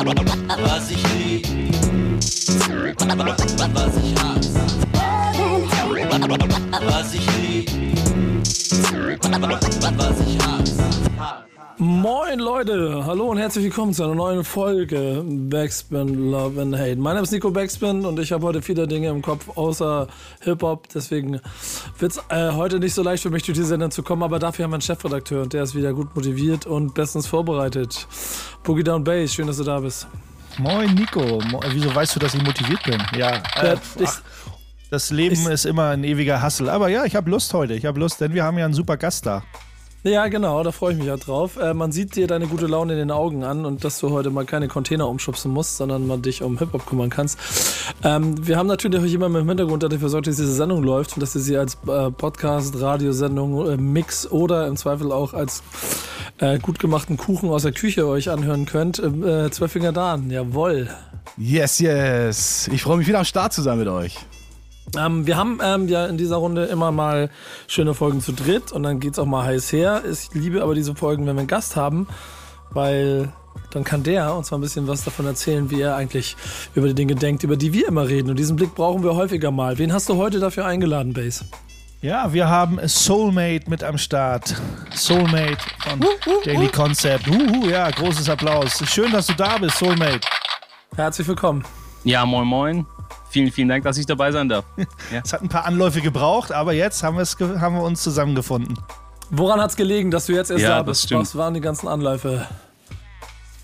Was ich lieb, was ich hasse. Was ich lieb, was ich hasse. Moin Leute, hallo und herzlich willkommen zu einer neuen Folge Backspin Love and Hate. Mein Name ist Nico Backspin und ich habe heute viele Dinge im Kopf außer Hip-Hop, deswegen wird es äh, heute nicht so leicht für mich durch die Sendung zu kommen, aber dafür haben wir einen Chefredakteur und der ist wieder gut motiviert und bestens vorbereitet. Boogie Down Bass, schön, dass du da bist. Moin Nico, Mo wieso weißt du, dass ich motiviert bin? Ja, äh, ach, das Leben ist immer ein ewiger Hassel. Aber ja, ich habe Lust heute. Ich habe Lust, denn wir haben ja einen super Gast da. Ja, genau, da freue ich mich ja drauf. Äh, man sieht dir deine gute Laune in den Augen an und dass du heute mal keine Container umschubsen musst, sondern mal dich um Hip-Hop kümmern kannst. Ähm, wir haben natürlich auch jemanden im Hintergrund, der dafür sorgt, dass diese Sendung läuft und dass ihr sie als äh, Podcast, Radiosendung, äh, Mix oder im Zweifel auch als äh, gut gemachten Kuchen aus der Küche euch anhören könnt. Äh, Zwölfinger Dan, jawoll. Yes, yes. Ich freue mich wieder am Start zu sein mit euch. Ähm, wir haben ähm, ja in dieser Runde immer mal schöne Folgen zu dritt und dann geht's auch mal heiß her. Ich liebe aber diese Folgen, wenn wir einen Gast haben, weil dann kann der uns mal ein bisschen was davon erzählen, wie er eigentlich über die Dinge denkt, über die wir immer reden. Und diesen Blick brauchen wir häufiger mal. Wen hast du heute dafür eingeladen, Base? Ja, wir haben Soulmate mit am Start. Soulmate von Daily Concept. Uhu, ja, großes Applaus. Schön, dass du da bist, Soulmate. Herzlich willkommen. Ja, moin moin. Vielen, vielen Dank, dass ich dabei sein darf. Es hat ein paar Anläufe gebraucht, aber jetzt haben, haben wir uns zusammengefunden. Woran hat's gelegen, dass du jetzt erst Ja, da das bist? stimmt. Was waren die ganzen Anläufe?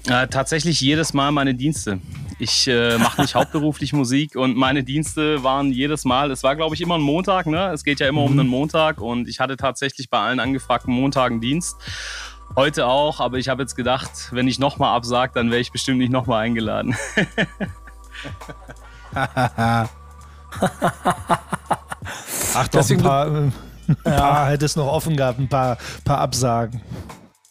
Äh, tatsächlich jedes Mal meine Dienste. Ich äh, mache nicht hauptberuflich Musik und meine Dienste waren jedes Mal, es war glaube ich immer ein Montag, ne? Es geht ja immer um einen Montag und ich hatte tatsächlich bei allen angefragten Montagen Dienst. Heute auch, aber ich habe jetzt gedacht, wenn ich nochmal absage, dann wäre ich bestimmt nicht nochmal eingeladen. Ach doch, Deswegen- ein paar, ein paar hätte es noch offen gehabt, ein paar, paar Absagen.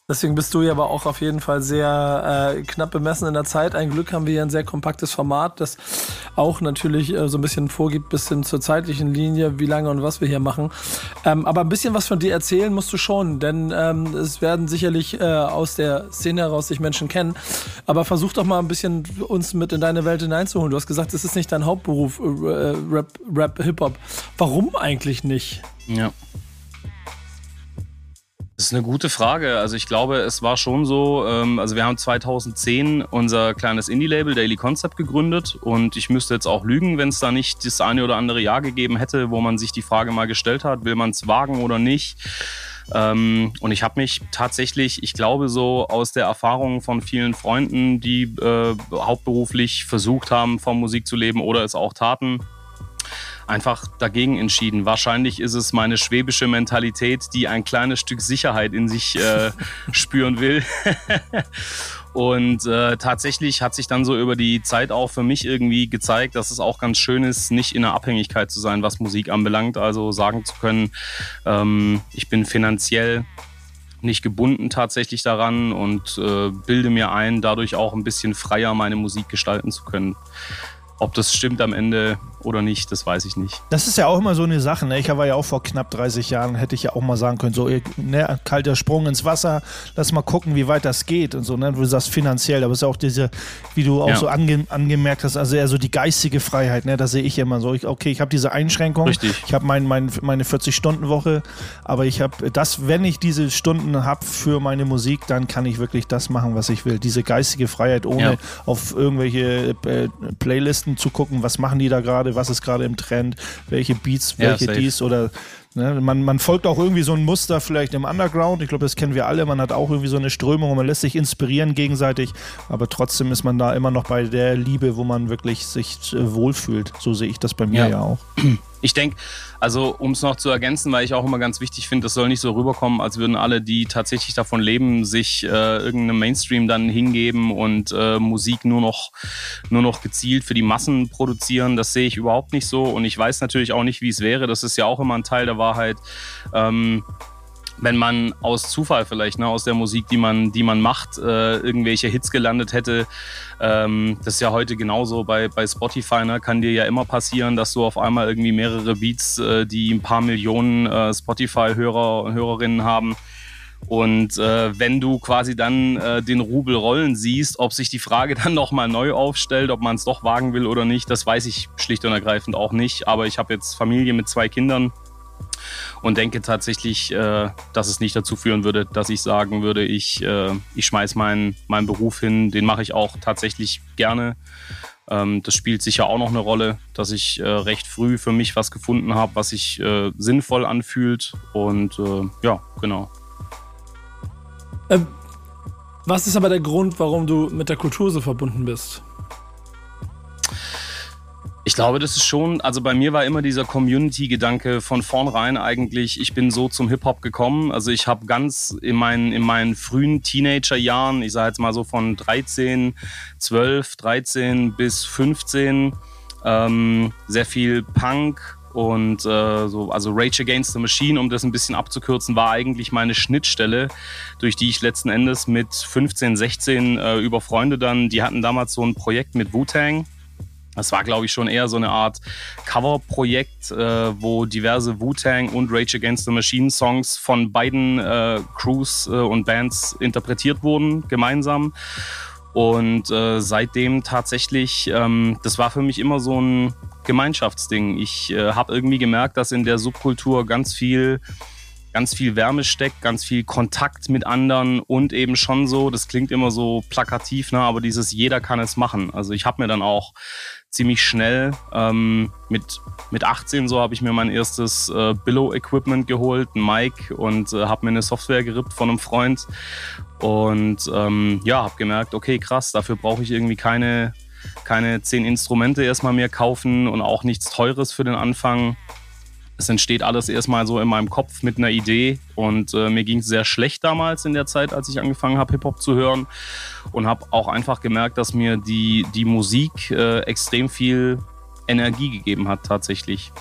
Deswegen bist du ja aber auch auf jeden Fall sehr äh, knapp bemessen in der Zeit. Ein Glück haben wir hier ein sehr kompaktes Format, das auch natürlich äh, so ein bisschen vorgibt, bis hin zur zeitlichen Linie, wie lange und was wir hier machen. Ähm, aber ein bisschen was von dir erzählen musst du schon, denn ähm, es werden sicherlich äh, aus der Szene heraus sich Menschen kennen. Aber versuch doch mal ein bisschen uns mit in deine Welt hineinzuholen. Du hast gesagt, es ist nicht dein Hauptberuf, äh, Rap, Rap Hip-Hop. Warum eigentlich nicht? Ja. Das ist eine gute Frage. Also ich glaube, es war schon so, ähm, also wir haben 2010 unser kleines Indie-Label Daily Concept gegründet und ich müsste jetzt auch lügen, wenn es da nicht das eine oder andere Jahr gegeben hätte, wo man sich die Frage mal gestellt hat, will man es wagen oder nicht. Ähm, und ich habe mich tatsächlich, ich glaube so aus der Erfahrung von vielen Freunden, die äh, hauptberuflich versucht haben, von Musik zu leben oder es auch taten, einfach dagegen entschieden. Wahrscheinlich ist es meine schwäbische Mentalität, die ein kleines Stück Sicherheit in sich äh, spüren will. Und äh, tatsächlich hat sich dann so über die Zeit auch für mich irgendwie gezeigt, dass es auch ganz schön ist, nicht in einer Abhängigkeit zu sein, was Musik anbelangt. Also sagen zu können, ähm, ich bin finanziell nicht gebunden tatsächlich daran und äh, bilde mir ein, dadurch auch ein bisschen freier meine Musik gestalten zu können. Ob das stimmt am Ende oder nicht, das weiß ich nicht. Das ist ja auch immer so eine Sache. Ne? Ich war ja auch vor knapp 30 Jahren, hätte ich ja auch mal sagen können, so ne, kalter Sprung ins Wasser, lass mal gucken, wie weit das geht und so. Ne? Du sagst finanziell, aber es ist auch diese, wie du auch Ja. so ange angemerkt hast, also eher so die geistige Freiheit. Ne? Da sehe ich immer so, ich, okay, ich habe diese Einschränkung, Richtig. ich habe mein, mein, meine 40-Stunden-Woche, aber ich habe das, wenn ich diese Stunden habe für meine Musik, dann kann ich wirklich das machen, was ich will. Diese geistige Freiheit, ohne Ja. auf irgendwelche äh, Playlisten zu gucken, was machen die da gerade, was ist gerade im Trend, welche Beats, Ja, welche safe. dies oder ne, man, man folgt auch irgendwie so ein Muster vielleicht im Underground. Ich glaube, das kennen wir alle. Man hat auch irgendwie so eine Strömung und man lässt sich inspirieren gegenseitig, aber trotzdem ist man da immer noch bei der Liebe, wo man wirklich sich äh, wohlfühlt. So sehe ich das bei mir ja, Ja. auch. Ich denke, also um es noch zu ergänzen, weil ich auch immer ganz wichtig finde, das soll nicht so rüberkommen, als würden alle, die tatsächlich davon leben, sich äh, irgendeinem Mainstream dann hingeben und äh, Musik nur noch, nur noch gezielt für die Massen produzieren. Das sehe ich überhaupt nicht so. Und ich weiß natürlich auch nicht, wie es wäre. Das ist ja auch immer ein Teil der Wahrheit. Ähm, wenn man aus Zufall vielleicht, ne, aus der Musik, die man, die man macht, äh, irgendwelche Hits gelandet hätte. Ähm, das ist ja heute genauso bei, bei Spotify, ne, kann dir ja immer passieren, dass du auf einmal irgendwie mehrere Beats, äh, die ein paar Millionen äh, Spotify-Hörer und Hörerinnen haben, Und äh, wenn du quasi dann äh, den Rubel rollen siehst, ob sich die Frage dann nochmal neu aufstellt, ob man es doch wagen will oder nicht, das weiß ich schlicht und ergreifend auch nicht. Aber ich habe jetzt Familie mit zwei Kindern und denke tatsächlich, äh, dass es nicht dazu führen würde, dass ich sagen würde, ich, äh, ich schmeiß meinen, meinen Beruf hin. Den mache ich auch tatsächlich gerne. Ähm, das spielt sicher auch noch eine Rolle, dass ich äh, recht früh für mich was gefunden habe, was sich äh, sinnvoll anfühlt. Und ja, genau. Ähm, was ist aber der Grund, warum du mit der Kultur so verbunden bist? Ich glaube, das ist schon, also bei mir war immer dieser Community-Gedanke von vornherein eigentlich, ich bin so zum Hip-Hop gekommen. Also ich habe ganz in meinen, in meinen frühen Teenager-Jahren, ich sage jetzt mal so von 13, 12, 13 bis 15, ähm, sehr viel Punk, und äh, so, also Rage Against the Machine, um das ein bisschen abzukürzen, war eigentlich meine Schnittstelle, durch die ich letzten Endes mit 15, 16 äh, über Freunde dann, die hatten damals so ein Projekt mit Wu-Tang. Das war, glaube ich, schon eher so eine Art Cover-Projekt, äh, wo diverse Wu-Tang und Rage Against the Machine Songs von beiden äh, Crews äh, und Bands interpretiert wurden, gemeinsam. Und äh, seitdem tatsächlich, ähm, das war für mich immer so ein Gemeinschaftsding. Ich äh, habe irgendwie gemerkt, dass in der Subkultur ganz viel ganz viel Wärme steckt, ganz viel Kontakt mit anderen und eben schon so, das klingt immer so plakativ, ne, aber dieses jeder kann es machen. Also ich habe mir dann auch ziemlich schnell ähm, mit, mit 18 so habe ich mir mein erstes äh, Billow-Equipment geholt, ein Mic und äh, habe mir eine Software gerippt von einem Freund und ähm, ja, habe gemerkt, okay, krass, dafür brauche ich irgendwie keine, keine zehn Instrumente erstmal mehr kaufen und auch nichts Teures für den Anfang es entsteht alles erstmal so in meinem Kopf mit einer Idee und äh, mir ging es sehr schlecht damals in der Zeit, als ich angefangen habe, Hip-Hop zu hören und habe auch einfach gemerkt, dass mir die, die Musik äh, extrem viel Energie gegeben hat tatsächlich.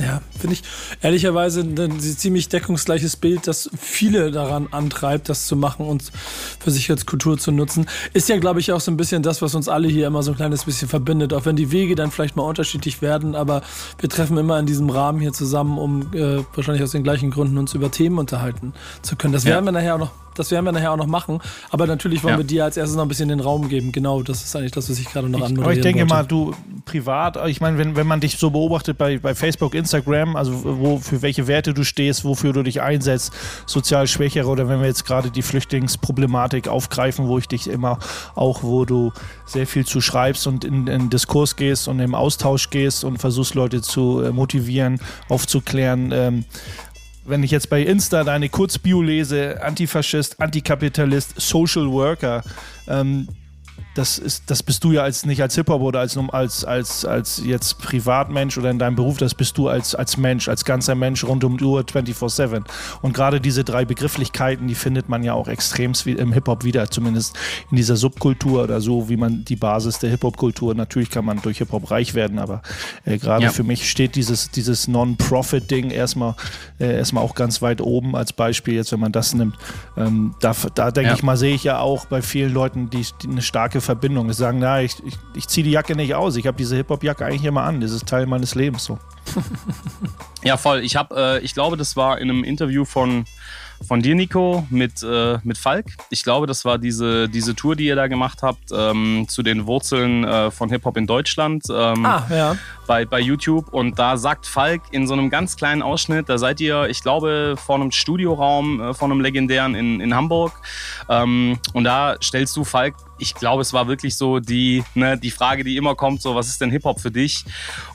Ja, finde ich ehrlicherweise ein ziemlich deckungsgleiches Bild, das viele daran antreibt, das zu machen und für sich als Kultur zu nutzen. Ist ja, glaube ich, auch so ein bisschen das, was uns alle hier immer so ein kleines bisschen verbindet. Auch wenn die Wege dann vielleicht mal unterschiedlich werden, aber wir treffen immer in diesem Rahmen hier zusammen, um äh, wahrscheinlich aus den gleichen Gründen uns über Themen unterhalten zu können. Das ja. werden wir nachher auch noch das werden wir nachher auch noch machen. Aber natürlich wollen ja. wir dir als erstes noch ein bisschen den Raum geben. Genau, das ist eigentlich das, was ich gerade noch anmoderieren Aber ich denke wollte. mal, du privat, ich meine, wenn, wenn man dich so beobachtet bei, bei Facebook, Instagram, also wo, für welche Werte du stehst, wofür du dich einsetzt, sozial Schwächere oder wenn wir jetzt gerade die Flüchtlingsproblematik aufgreifen, wo ich dich immer auch, wo du sehr viel zu schreibst und in, in Diskurs gehst und im Austausch gehst und versuchst Leute zu äh, motivieren, aufzuklären. Ähm, wenn ich jetzt bei Insta deine Kurzbio lese, Antifaschist, Antikapitalist, Social Worker, ähm, das, ist, das bist du ja als nicht als Hip-Hop oder als, als, als, als jetzt Privatmensch oder in deinem Beruf, das bist du als, als Mensch, als ganzer Mensch rund um die Uhr 24-7. Und gerade diese drei Begrifflichkeiten, die findet man ja auch extrem im Hip-Hop wieder, zumindest in dieser Subkultur oder so, wie man die Basis der Hip-Hop-Kultur, natürlich kann man durch Hip-Hop reich werden, aber äh, gerade ja. für mich steht dieses, dieses Non-Profit-Ding erstmal, äh, erstmal auch ganz weit oben als Beispiel, jetzt wenn man das nimmt. Ähm, da da denke ja. ich mal, sehe ich ja auch bei vielen Leuten, die, die eine starke Verbindung. Die sagen, na, ich, ich, ich ziehe die Jacke nicht aus. Ich habe diese Hip-Hop-Jacke eigentlich immer an. Das ist Teil meines Lebens so. ja, voll. Ich habe, äh, ich glaube, das war in einem Interview von von dir, Nico, mit, äh, mit Falk. Ich glaube, das war diese, diese Tour, die ihr da gemacht habt, ähm, zu den Wurzeln äh, von Hip-Hop in Deutschland ähm, ah, ja. Bei, bei YouTube. Und da sagt Falk in so einem ganz kleinen Ausschnitt, da seid ihr, ich glaube, vor einem Studioraum äh, von einem legendären in, in Hamburg. Ähm, und da stellst du Falk ich glaube, es war wirklich so die, ne, die Frage, die immer kommt, so, was ist denn Hip-Hop für dich?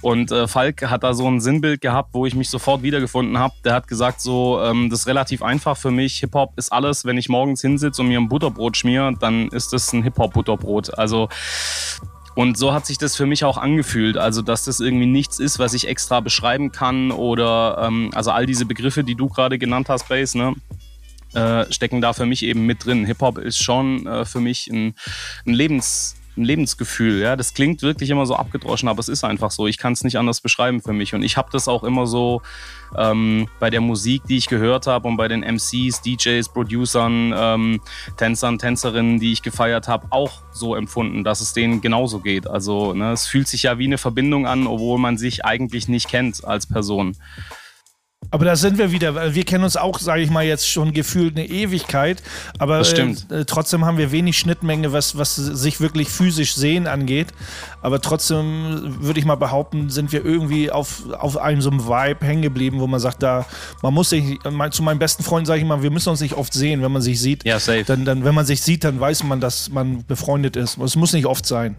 Und äh, Falk hat da so ein Sinnbild gehabt, wo ich mich sofort wiedergefunden habe. Der hat gesagt, so, ähm, das ist relativ einfach für mich. Hip-Hop ist alles, wenn ich morgens hinsitze und mir ein Butterbrot schmier, dann ist das ein Hip-Hop-Butterbrot. Also und so hat sich das für mich auch angefühlt. Also, dass das irgendwie nichts ist, was ich extra beschreiben kann oder ähm, also all diese Begriffe, die du gerade genannt hast, Base, ne? Äh, stecken da für mich eben mit drin. Hip-Hop ist schon äh, für mich ein, ein Lebens ein Lebensgefühl. Ja, das klingt wirklich immer so abgedroschen, aber es ist einfach so. Ich kann es nicht anders beschreiben für mich. Und ich habe das auch immer so ähm, bei der Musik, die ich gehört habe und bei den MCs, DJs, Producern, ähm, Tänzern, Tänzerinnen, die ich gefeiert habe, auch so empfunden, dass es denen genauso geht. Also ne, es fühlt sich ja wie eine Verbindung an, obwohl man sich eigentlich nicht kennt als Person. Aber da sind wir wieder, weil wir kennen uns auch, sage ich mal, jetzt schon gefühlt eine Ewigkeit. Aber Das stimmt. Äh, trotzdem haben wir wenig Schnittmenge, was, was sich wirklich physisch sehen angeht. Aber trotzdem würde ich mal behaupten, sind wir irgendwie auf, auf einem so einem Vibe hängen geblieben, wo man sagt, da, man muss sich, mein- zu meinen besten Freunden sage ich mal, wir müssen uns nicht oft sehen. Wenn man sich sieht, Ja, safe. dann, dann, wenn man sich sieht, dann weiß man, dass man befreundet ist. Es muss nicht oft sein.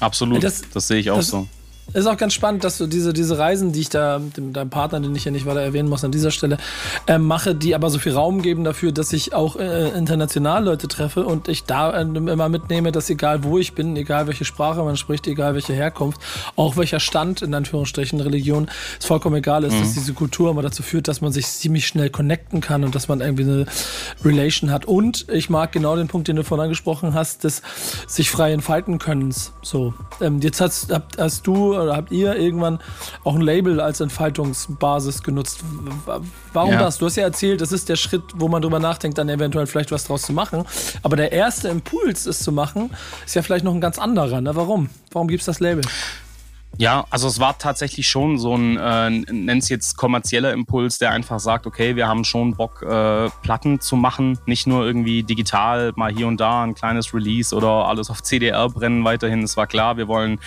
Absolut. Das- Das, sehe ich auch das- so. Ist auch ganz spannend, dass du diese, diese Reisen, die ich da mit deinem Partner, den ich ja nicht weiter erwähnen muss an dieser Stelle, ähm, mache, die aber so viel Raum geben dafür, dass ich auch äh, international Leute treffe und ich da äh, immer mitnehme, dass egal wo ich bin, egal welche Sprache man spricht, egal welche Herkunft, auch welcher Stand in Anführungsstrichen Religion, es vollkommen egal ist, dass diese Kultur immer dazu führt, dass man sich ziemlich schnell connecten kann und dass man irgendwie eine Relation hat. Und ich mag genau den Punkt, den du vorhin angesprochen hast, des sich frei entfalten Könnens. So, ähm, jetzt hast, hast du oder habt ihr irgendwann auch ein Label als Entfaltungsbasis genutzt. Warum Ja. das? Du hast ja erzählt, das ist der Schritt, wo man drüber nachdenkt, dann eventuell vielleicht was draus zu machen. Aber der erste Impuls, es zu machen, ist ja vielleicht noch ein ganz anderer. Ne? Warum? Warum gibt es das Label? Ja, also es war tatsächlich schon so ein, äh, nenn es jetzt kommerzieller Impuls, der einfach sagt, okay, wir haben schon Bock, äh, Platten zu machen, nicht nur irgendwie digital, mal hier und da ein kleines Release oder alles auf CDR brennen weiterhin. Es war klar, wir wollen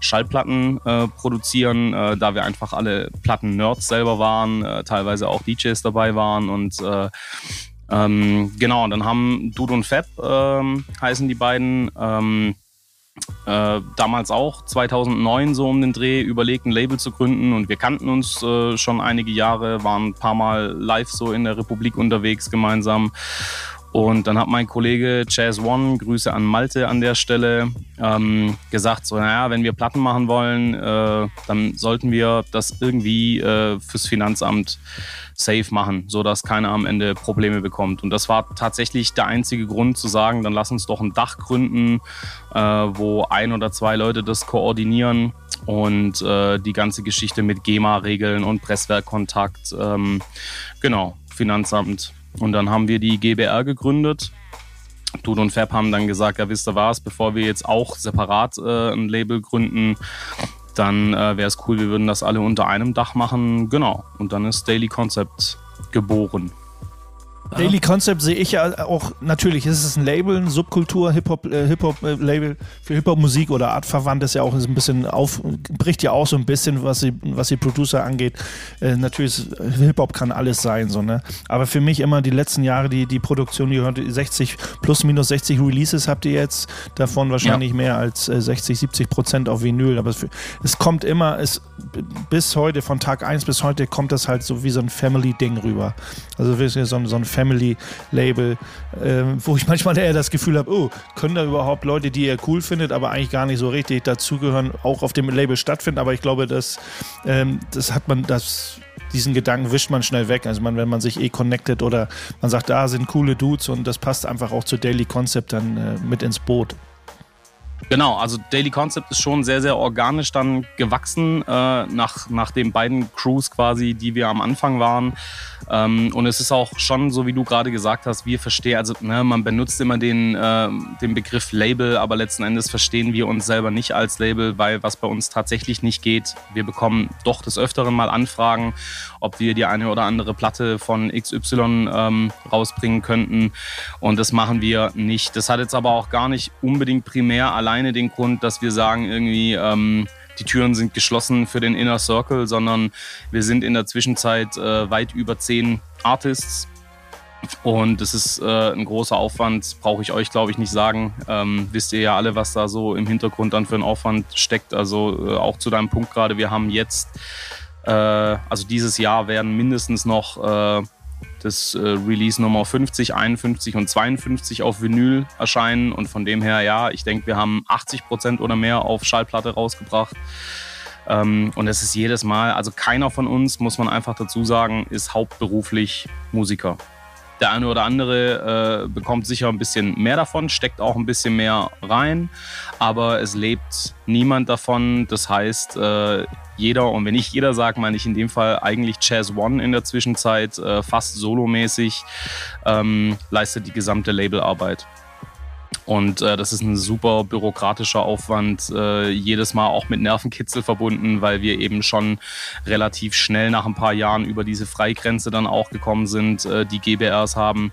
Schallplatten äh, produzieren, äh, da wir einfach alle Platten-Nerds selber waren, äh, teilweise auch DJs dabei waren und äh, ähm, genau, und dann haben Dude und Fab ähm, heißen die beiden. Ähm, äh, damals auch 2009 so um den Dreh überlegt, ein Label zu gründen und wir kannten uns äh, schon einige Jahre, waren ein paar Mal live so in der Republik unterwegs gemeinsam. Und dann hat mein Kollege Chaz One, Grüße an Malte an der Stelle, ähm, gesagt, so, naja, wenn wir Platten machen wollen, äh, dann sollten wir das irgendwie äh, fürs Finanzamt safe machen, sodass keiner am Ende Probleme bekommt. Und das war tatsächlich der einzige Grund zu sagen, dann lass uns doch ein Dach gründen, äh, wo ein oder zwei Leute das koordinieren und äh, die ganze Geschichte mit GEMA-Regeln und Presswerkkontakt, ähm, genau, Finanzamt. Und dann haben wir die GBR gegründet. Dude und Fab haben dann gesagt, ja wisst ihr was, bevor wir jetzt auch separat äh, ein Label gründen, dann äh, wäre es cool, wir würden das alle unter einem Dach machen. Genau. Und dann ist Daily Concept geboren. Daily Concept sehe ich ja auch, natürlich ist es ein Label, ein Subkultur, Hip-Hop, äh, Hip-Hop-Label für Hip-Hop-Musik oder artverwandt ist ja auch ein bisschen auf, bricht ja auch so ein bisschen, was die, was die Producer angeht. Äh, natürlich, ist- Hip-Hop kann alles sein, so, ne? Aber für mich immer die letzten Jahre, die, die Produktion, die gehört 60, plus minus 60 Releases habt ihr jetzt, davon wahrscheinlich mehr als äh, 60, 70 Prozent auf Vinyl. Aber es, es kommt immer, es, bis heute, von Tag 1 bis heute, kommt das halt so wie so ein Family-Ding rüber. Also so ein, so ein Family-Label, äh, wo ich manchmal eher das Gefühl habe, oh, können da überhaupt Leute, die ihr cool findet, aber eigentlich gar nicht so richtig dazugehören, auch auf dem Label stattfinden. Aber ich glaube, das, ähm, das hat man, das, diesen Gedanken wischt man schnell weg. Also man, wenn man sich eh connected oder man sagt, da sind coole Dudes und das passt einfach auch zu Daily Concept dann äh, mit ins Boot. Genau, also Daily Concept ist schon sehr, sehr organisch dann gewachsen äh, nach, nach den beiden Crews quasi, die wir am Anfang waren. Ähm, und es ist auch schon so, wie du gerade gesagt hast, wir verstehen, also ne, man benutzt immer den, äh, den Begriff Label, aber letzten Endes verstehen wir uns selber nicht als Label, weil was bei uns tatsächlich nicht geht, wir bekommen doch des Öfteren mal Anfragen, ob wir die eine oder andere Platte von XY ähm, rausbringen könnten. Und das machen wir nicht. Das hat jetzt aber auch gar nicht unbedingt primär alleine den Grund, dass wir sagen, irgendwie, ähm, die Türen sind geschlossen für den Inner Circle, sondern wir sind in der Zwischenzeit äh, weit über zehn Artists. Und das ist äh, ein großer Aufwand, brauche ich euch, glaube ich, nicht sagen. Ähm, wisst ihr ja alle, was da so im Hintergrund dann für ein Aufwand steckt. Also äh, auch zu deinem Punkt gerade, wir haben jetzt, äh, also dieses Jahr werden mindestens noch äh, das äh, Release Nummer 50, 51 und 52 auf Vinyl erscheinen. Und von dem her, ja, ich denke, wir haben 80 Prozent oder mehr auf Schallplatte rausgebracht. Ähm, und es ist jedes Mal, also keiner von uns, muss man einfach dazu sagen, ist hauptberuflich Musiker. Der eine oder andere äh, bekommt sicher ein bisschen mehr davon, steckt auch ein bisschen mehr rein, aber es lebt niemand davon. Das heißt, äh, jeder, und wenn ich jeder sage, meine ich in dem Fall eigentlich Chaz One in der Zwischenzeit, äh, fast solomäßig, ähm, leistet die gesamte Labelarbeit. Und äh, das ist ein super bürokratischer Aufwand, äh, jedes Mal auch mit Nervenkitzel verbunden, weil wir eben schon relativ schnell nach ein paar Jahren über diese Freigrenze dann auch gekommen sind, äh, die GBRs haben.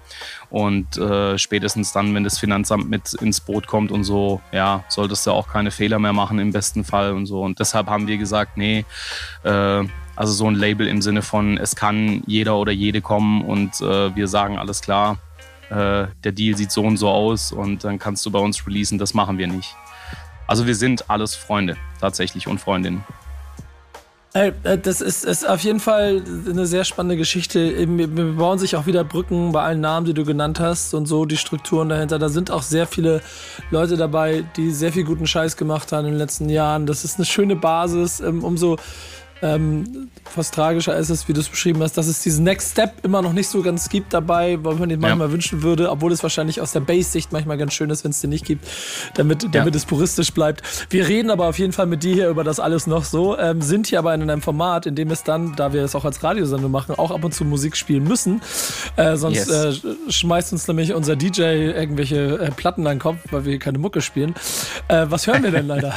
Und äh, spätestens dann, wenn das Finanzamt mit ins Boot kommt und so, ja, solltest du auch keine Fehler mehr machen im besten Fall und so. Und deshalb haben wir gesagt, nee, äh, also so ein Label im Sinne von, es kann jeder oder jede kommen und äh, wir sagen, alles klar, äh, der Deal sieht so und so aus und dann kannst du bei uns releasen, das machen wir nicht. Also wir sind alles Freunde tatsächlich und Freundinnen. Äh, das ist, ist auf jeden Fall eine sehr spannende Geschichte. Wir bauen sich auch wieder Brücken bei allen Namen, die du genannt hast und so, die Strukturen dahinter. Da sind auch sehr viele Leute dabei, die sehr viel guten Scheiß gemacht haben in den letzten Jahren. Das ist eine schöne Basis. Ähm, umso ähm, fast tragischer ist es, wie du es beschrieben hast, dass es diesen Next Step immer noch nicht so ganz gibt dabei, weil man den manchmal ja. wünschen würde, obwohl es wahrscheinlich aus der Base-Sicht manchmal ganz schön ist, wenn es den nicht gibt, damit, damit ja. es puristisch bleibt. Wir reden aber auf jeden Fall mit dir hier über das alles noch so, ähm, sind hier aber in einem Format, in dem es dann, da wir es auch als Radiosendung machen, auch ab und zu Musik spielen müssen. Äh, sonst yes. äh, schmeißt uns nämlich unser DJ irgendwelche äh, Platten an den Kopf, weil wir hier keine Mucke spielen. Äh, was hören wir denn leider?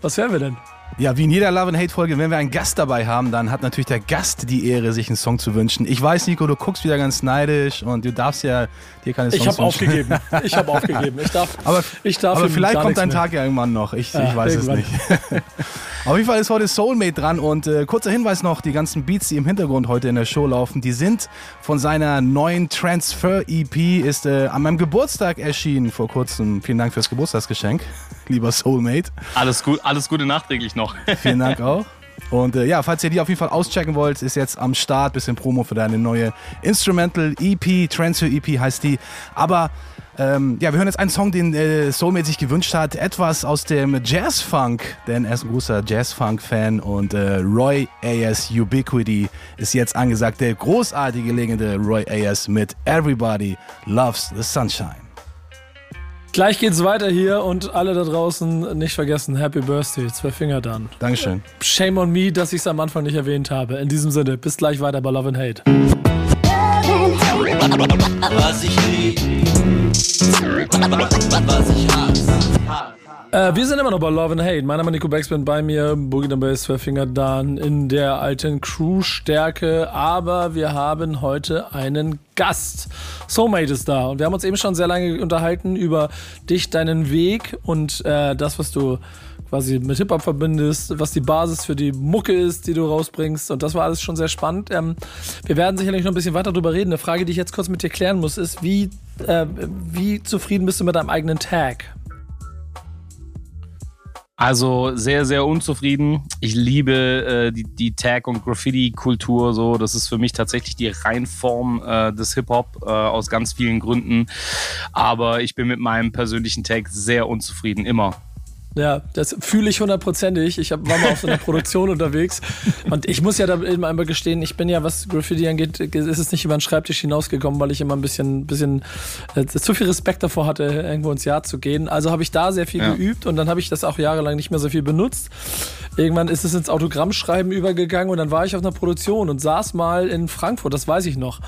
was hören wir denn? Ja, wie in jeder Love and Hate Folge, wenn wir einen Gast dabei haben, dann hat natürlich der Gast die Ehre, sich einen Song zu wünschen. Ich weiß, Nico, du guckst wieder ganz neidisch und du darfst ja dir keine Songs Ich habe aufgegeben. Ich habe aufgegeben. Ich darf. Aber, ich darf aber vielleicht kommt dein Tag ja irgendwann noch. Ich, ja, ich weiß es nicht. Auf jeden Fall ist heute Soulmate dran und äh, kurzer Hinweis noch, die ganzen Beats, die im Hintergrund heute in der Show laufen, die sind von seiner neuen Transfer-EP, ist äh, an meinem Geburtstag erschienen vor kurzem. Vielen Dank fürs Geburtstagsgeschenk, lieber Soulmate. Alles, gut, alles Gute nachträglich noch. Vielen Dank auch. Und äh, ja, falls ihr die auf jeden Fall auschecken wollt, ist jetzt am Start, bisschen Promo für deine neue Instrumental EP, Transfer EP heißt die. Aber ähm, ja, wir hören jetzt einen Song, den äh, Soulmate sich gewünscht hat. Etwas aus dem Jazz-Funk, denn er ist ein großer Jazz-Funk-Fan und äh, Roy Ayers Ubiquity ist jetzt angesagt. Der großartige, legendäre Roy Ayers mit Everybody Loves the Sunshine. Gleich geht's weiter hier und alle da draußen nicht vergessen, Happy Birthday, zwei Finger dann. Dankeschön. Shame on me, dass ich es am Anfang nicht erwähnt habe. In diesem Sinne, bis gleich weiter bei Love and Hate. Was ich lieb, Äh, wir sind immer noch bei Love and Hate. Mein Name ist Nico Backspin bei mir, Boogie Down Bass, Finger Dan in der alten Crew-Stärke. Aber wir haben heute einen Gast. Soulmate ist da. Und wir haben uns eben schon sehr lange unterhalten über dich, deinen Weg und äh, das, was du quasi mit Hip-Hop verbindest, was die Basis für die Mucke ist, die du rausbringst. Und das war alles schon sehr spannend. Ähm, wir werden sicherlich noch ein bisschen weiter darüber reden. Eine Frage, die ich jetzt kurz mit dir klären muss, ist, wie, äh, wie zufrieden bist du mit deinem eigenen Tag? Also sehr, sehr unzufrieden. Ich liebe äh, die, die Tag- und Graffiti-Kultur. So, das ist für mich tatsächlich die Reinform äh, des Hip-Hop äh, aus ganz vielen Gründen. Aber ich bin mit meinem persönlichen Tag sehr unzufrieden, immer. Ja, das fühle ich hundertprozentig. Ich hab, war mal auf so einer Produktion unterwegs und ich muss ja da eben einmal gestehen, ich bin ja, was Graffiti angeht, ist es nicht über den Schreibtisch hinausgekommen, weil ich immer ein bisschen, bisschen äh, zu viel Respekt davor hatte, irgendwo ins Jahr zu gehen. Also habe ich da sehr viel ja. geübt und dann habe ich das auch jahrelang nicht mehr so viel benutzt. Irgendwann ist es ins Autogrammschreiben übergegangen und dann war ich auf einer Produktion und saß mal in Frankfurt, das weiß ich noch.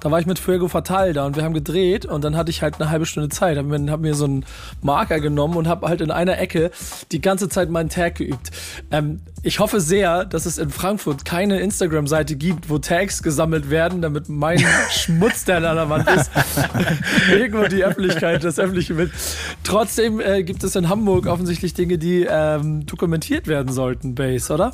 Da war ich mit Fuego Fatal da und wir haben gedreht und dann hatte ich halt eine halbe Stunde Zeit. Hab mir, hab mir so einen Marker genommen und habe halt in einer Ecke die ganze Zeit meinen Tag geübt. Ähm, ich hoffe sehr, dass es in Frankfurt keine Instagram-Seite gibt, wo Tags gesammelt werden, damit mein Schmutz, der an der Wand ist, irgendwo die Öffentlichkeit, das öffentliche mit. Trotzdem äh, gibt es in Hamburg offensichtlich Dinge, die ähm, dokumentiert werden sollten, Base, oder?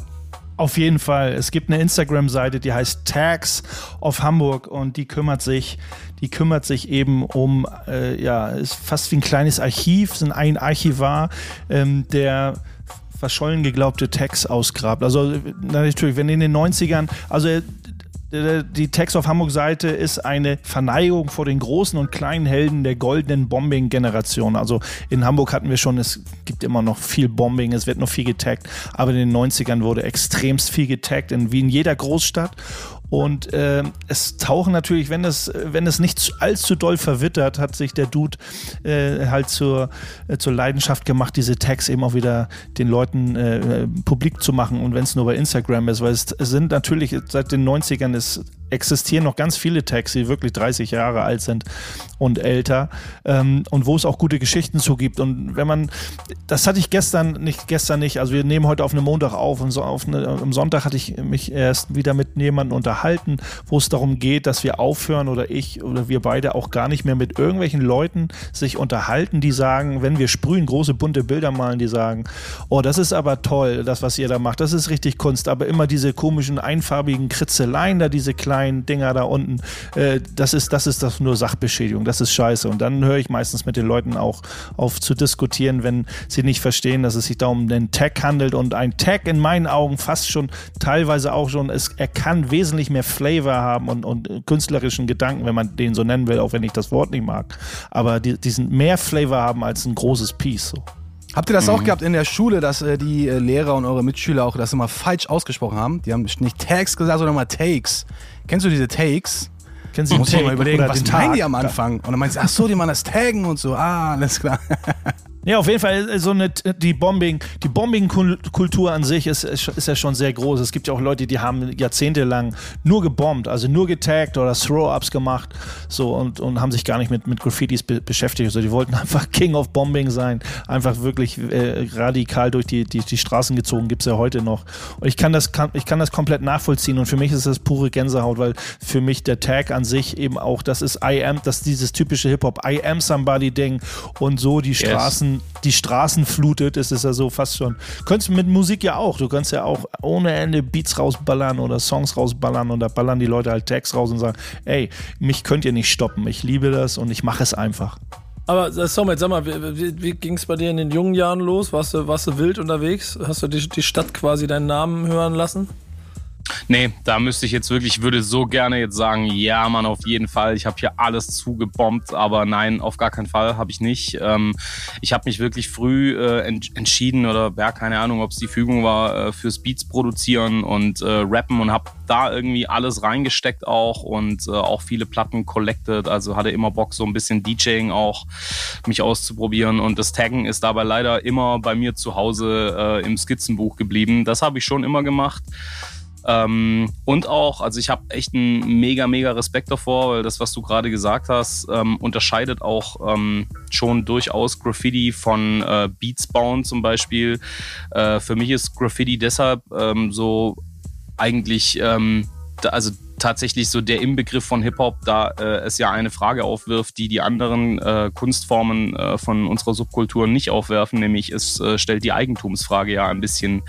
Auf jeden Fall. Es gibt eine Instagram-Seite, die heißt Tags of Hamburg und die kümmert sich, die kümmert sich eben um, äh, ja, ist fast wie ein kleines Archiv, sind ein Archivar, ähm, der verschollen geglaubte Tags ausgrabt. Also natürlich, wenn in den 90ern, also die Text auf Hamburg-Seite ist eine Verneigung vor den großen und kleinen Helden der goldenen Bombing-Generation. Also in Hamburg hatten wir schon, es gibt immer noch viel Bombing, es wird noch viel getaggt, aber in den 90ern wurde extremst viel getaggt, in, wie in jeder Großstadt. Und äh, es tauchen natürlich, wenn es, wenn es nicht allzu doll verwittert, hat sich der Dude äh, halt zur, äh, zur Leidenschaft gemacht, diese Tags eben auch wieder den Leuten äh, publik zu machen. Und wenn es nur bei Instagram ist, weil es sind natürlich seit den 90ern ist existieren noch ganz viele Tags, die wirklich 30 Jahre alt sind und älter ähm, und wo es auch gute Geschichten zu gibt. Und wenn man, das hatte ich gestern, nicht gestern nicht, also wir nehmen heute auf einem Montag auf und so auf eine, am Sonntag hatte ich mich erst wieder mit jemandem unterhalten, wo es darum geht, dass wir aufhören oder ich oder wir beide auch gar nicht mehr mit irgendwelchen Leuten sich unterhalten, die sagen, wenn wir sprühen, große bunte Bilder malen, die sagen, oh, das ist aber toll, das, was ihr da macht, das ist richtig Kunst, aber immer diese komischen einfarbigen Kritzeleien da, diese kleinen Dinger da unten, äh, das ist, das ist das nur Sachbeschädigung, das ist scheiße. Und dann höre ich meistens mit den Leuten auch auf zu diskutieren, wenn sie nicht verstehen, dass es sich da um den Tag handelt und ein Tag in meinen Augen fast schon teilweise auch schon, es, er kann wesentlich mehr Flavor haben und, und künstlerischen Gedanken, wenn man den so nennen will, auch wenn ich das Wort nicht mag. Aber die, diesen mehr Flavor haben als ein großes Piece. So. Habt ihr das auch gehabt in der Schule, dass äh, die äh, Lehrer und eure Mitschüler auch das immer falsch ausgesprochen haben? Die haben nicht Tags gesagt, sondern mal Takes. Kennst du diese Takes? Kennen Sie Muss Take mal überlegen, was meinen die am Anfang? Und dann meinst du, ach so, die machen das Taggen und so. Ah, alles klar. Ja, auf jeden Fall äh, so eine die Bombing, die Bombing-Kultur an sich ist, ist ja schon sehr groß. Es gibt ja auch Leute, die haben jahrzehntelang nur gebombt, also nur getaggt oder Throw-Ups gemacht, so und, und haben sich gar nicht mit, mit Graffitis be beschäftigt. Also die wollten einfach King of Bombing sein, einfach wirklich äh, radikal durch die, die, die Straßen gezogen, gibt's ja heute noch. Und ich kann das kann, ich kann das komplett nachvollziehen und für mich ist das pure Gänsehaut, weil für mich der Tag an sich eben auch, das ist I am, das ist dieses typische Hip-Hop, I am somebody Ding und so die Straßen die Straßen flutet, ist es ja so fast schon. Könntest mit Musik ja auch. Du kannst ja auch ohne Ende Beats rausballern oder Songs rausballern und da ballern die Leute halt Tags raus und sagen, ey, mich könnt ihr nicht stoppen. Ich liebe das und ich mache es einfach. Aber äh, Sommer, sag mal, wie, wie, wie ging es bei dir in den jungen Jahren los? Warst du, warst du wild unterwegs? Hast du die, die Stadt quasi deinen Namen hören lassen? Nee, da müsste ich jetzt wirklich, ich würde so gerne jetzt sagen, ja, Mann, auf jeden Fall. Ich habe hier alles zugebombt, aber nein, auf gar keinen Fall habe ich nicht. Ähm, ich habe mich wirklich früh äh, ent entschieden oder ja, keine Ahnung, ob es die Fügung war, äh, fürs Beats produzieren und äh, rappen und habe da irgendwie alles reingesteckt auch und äh, auch viele Platten collected. Also hatte immer Bock, so ein bisschen DJing auch mich auszuprobieren und das Taggen ist dabei leider immer bei mir zu Hause äh, im Skizzenbuch geblieben. Das habe ich schon immer gemacht. Ähm, und auch, also ich habe echt einen mega, mega Respekt davor, weil das, was du gerade gesagt hast, ähm, unterscheidet auch ähm, schon durchaus Graffiti von äh, Beats bauen zum Beispiel. Äh, für mich ist Graffiti deshalb ähm, so eigentlich, ähm, also tatsächlich so der Inbegriff von Hip-Hop, da äh, es ja eine Frage aufwirft, die die anderen äh, Kunstformen äh, von unserer Subkultur nicht aufwerfen, nämlich es äh, stellt die Eigentumsfrage ja ein bisschen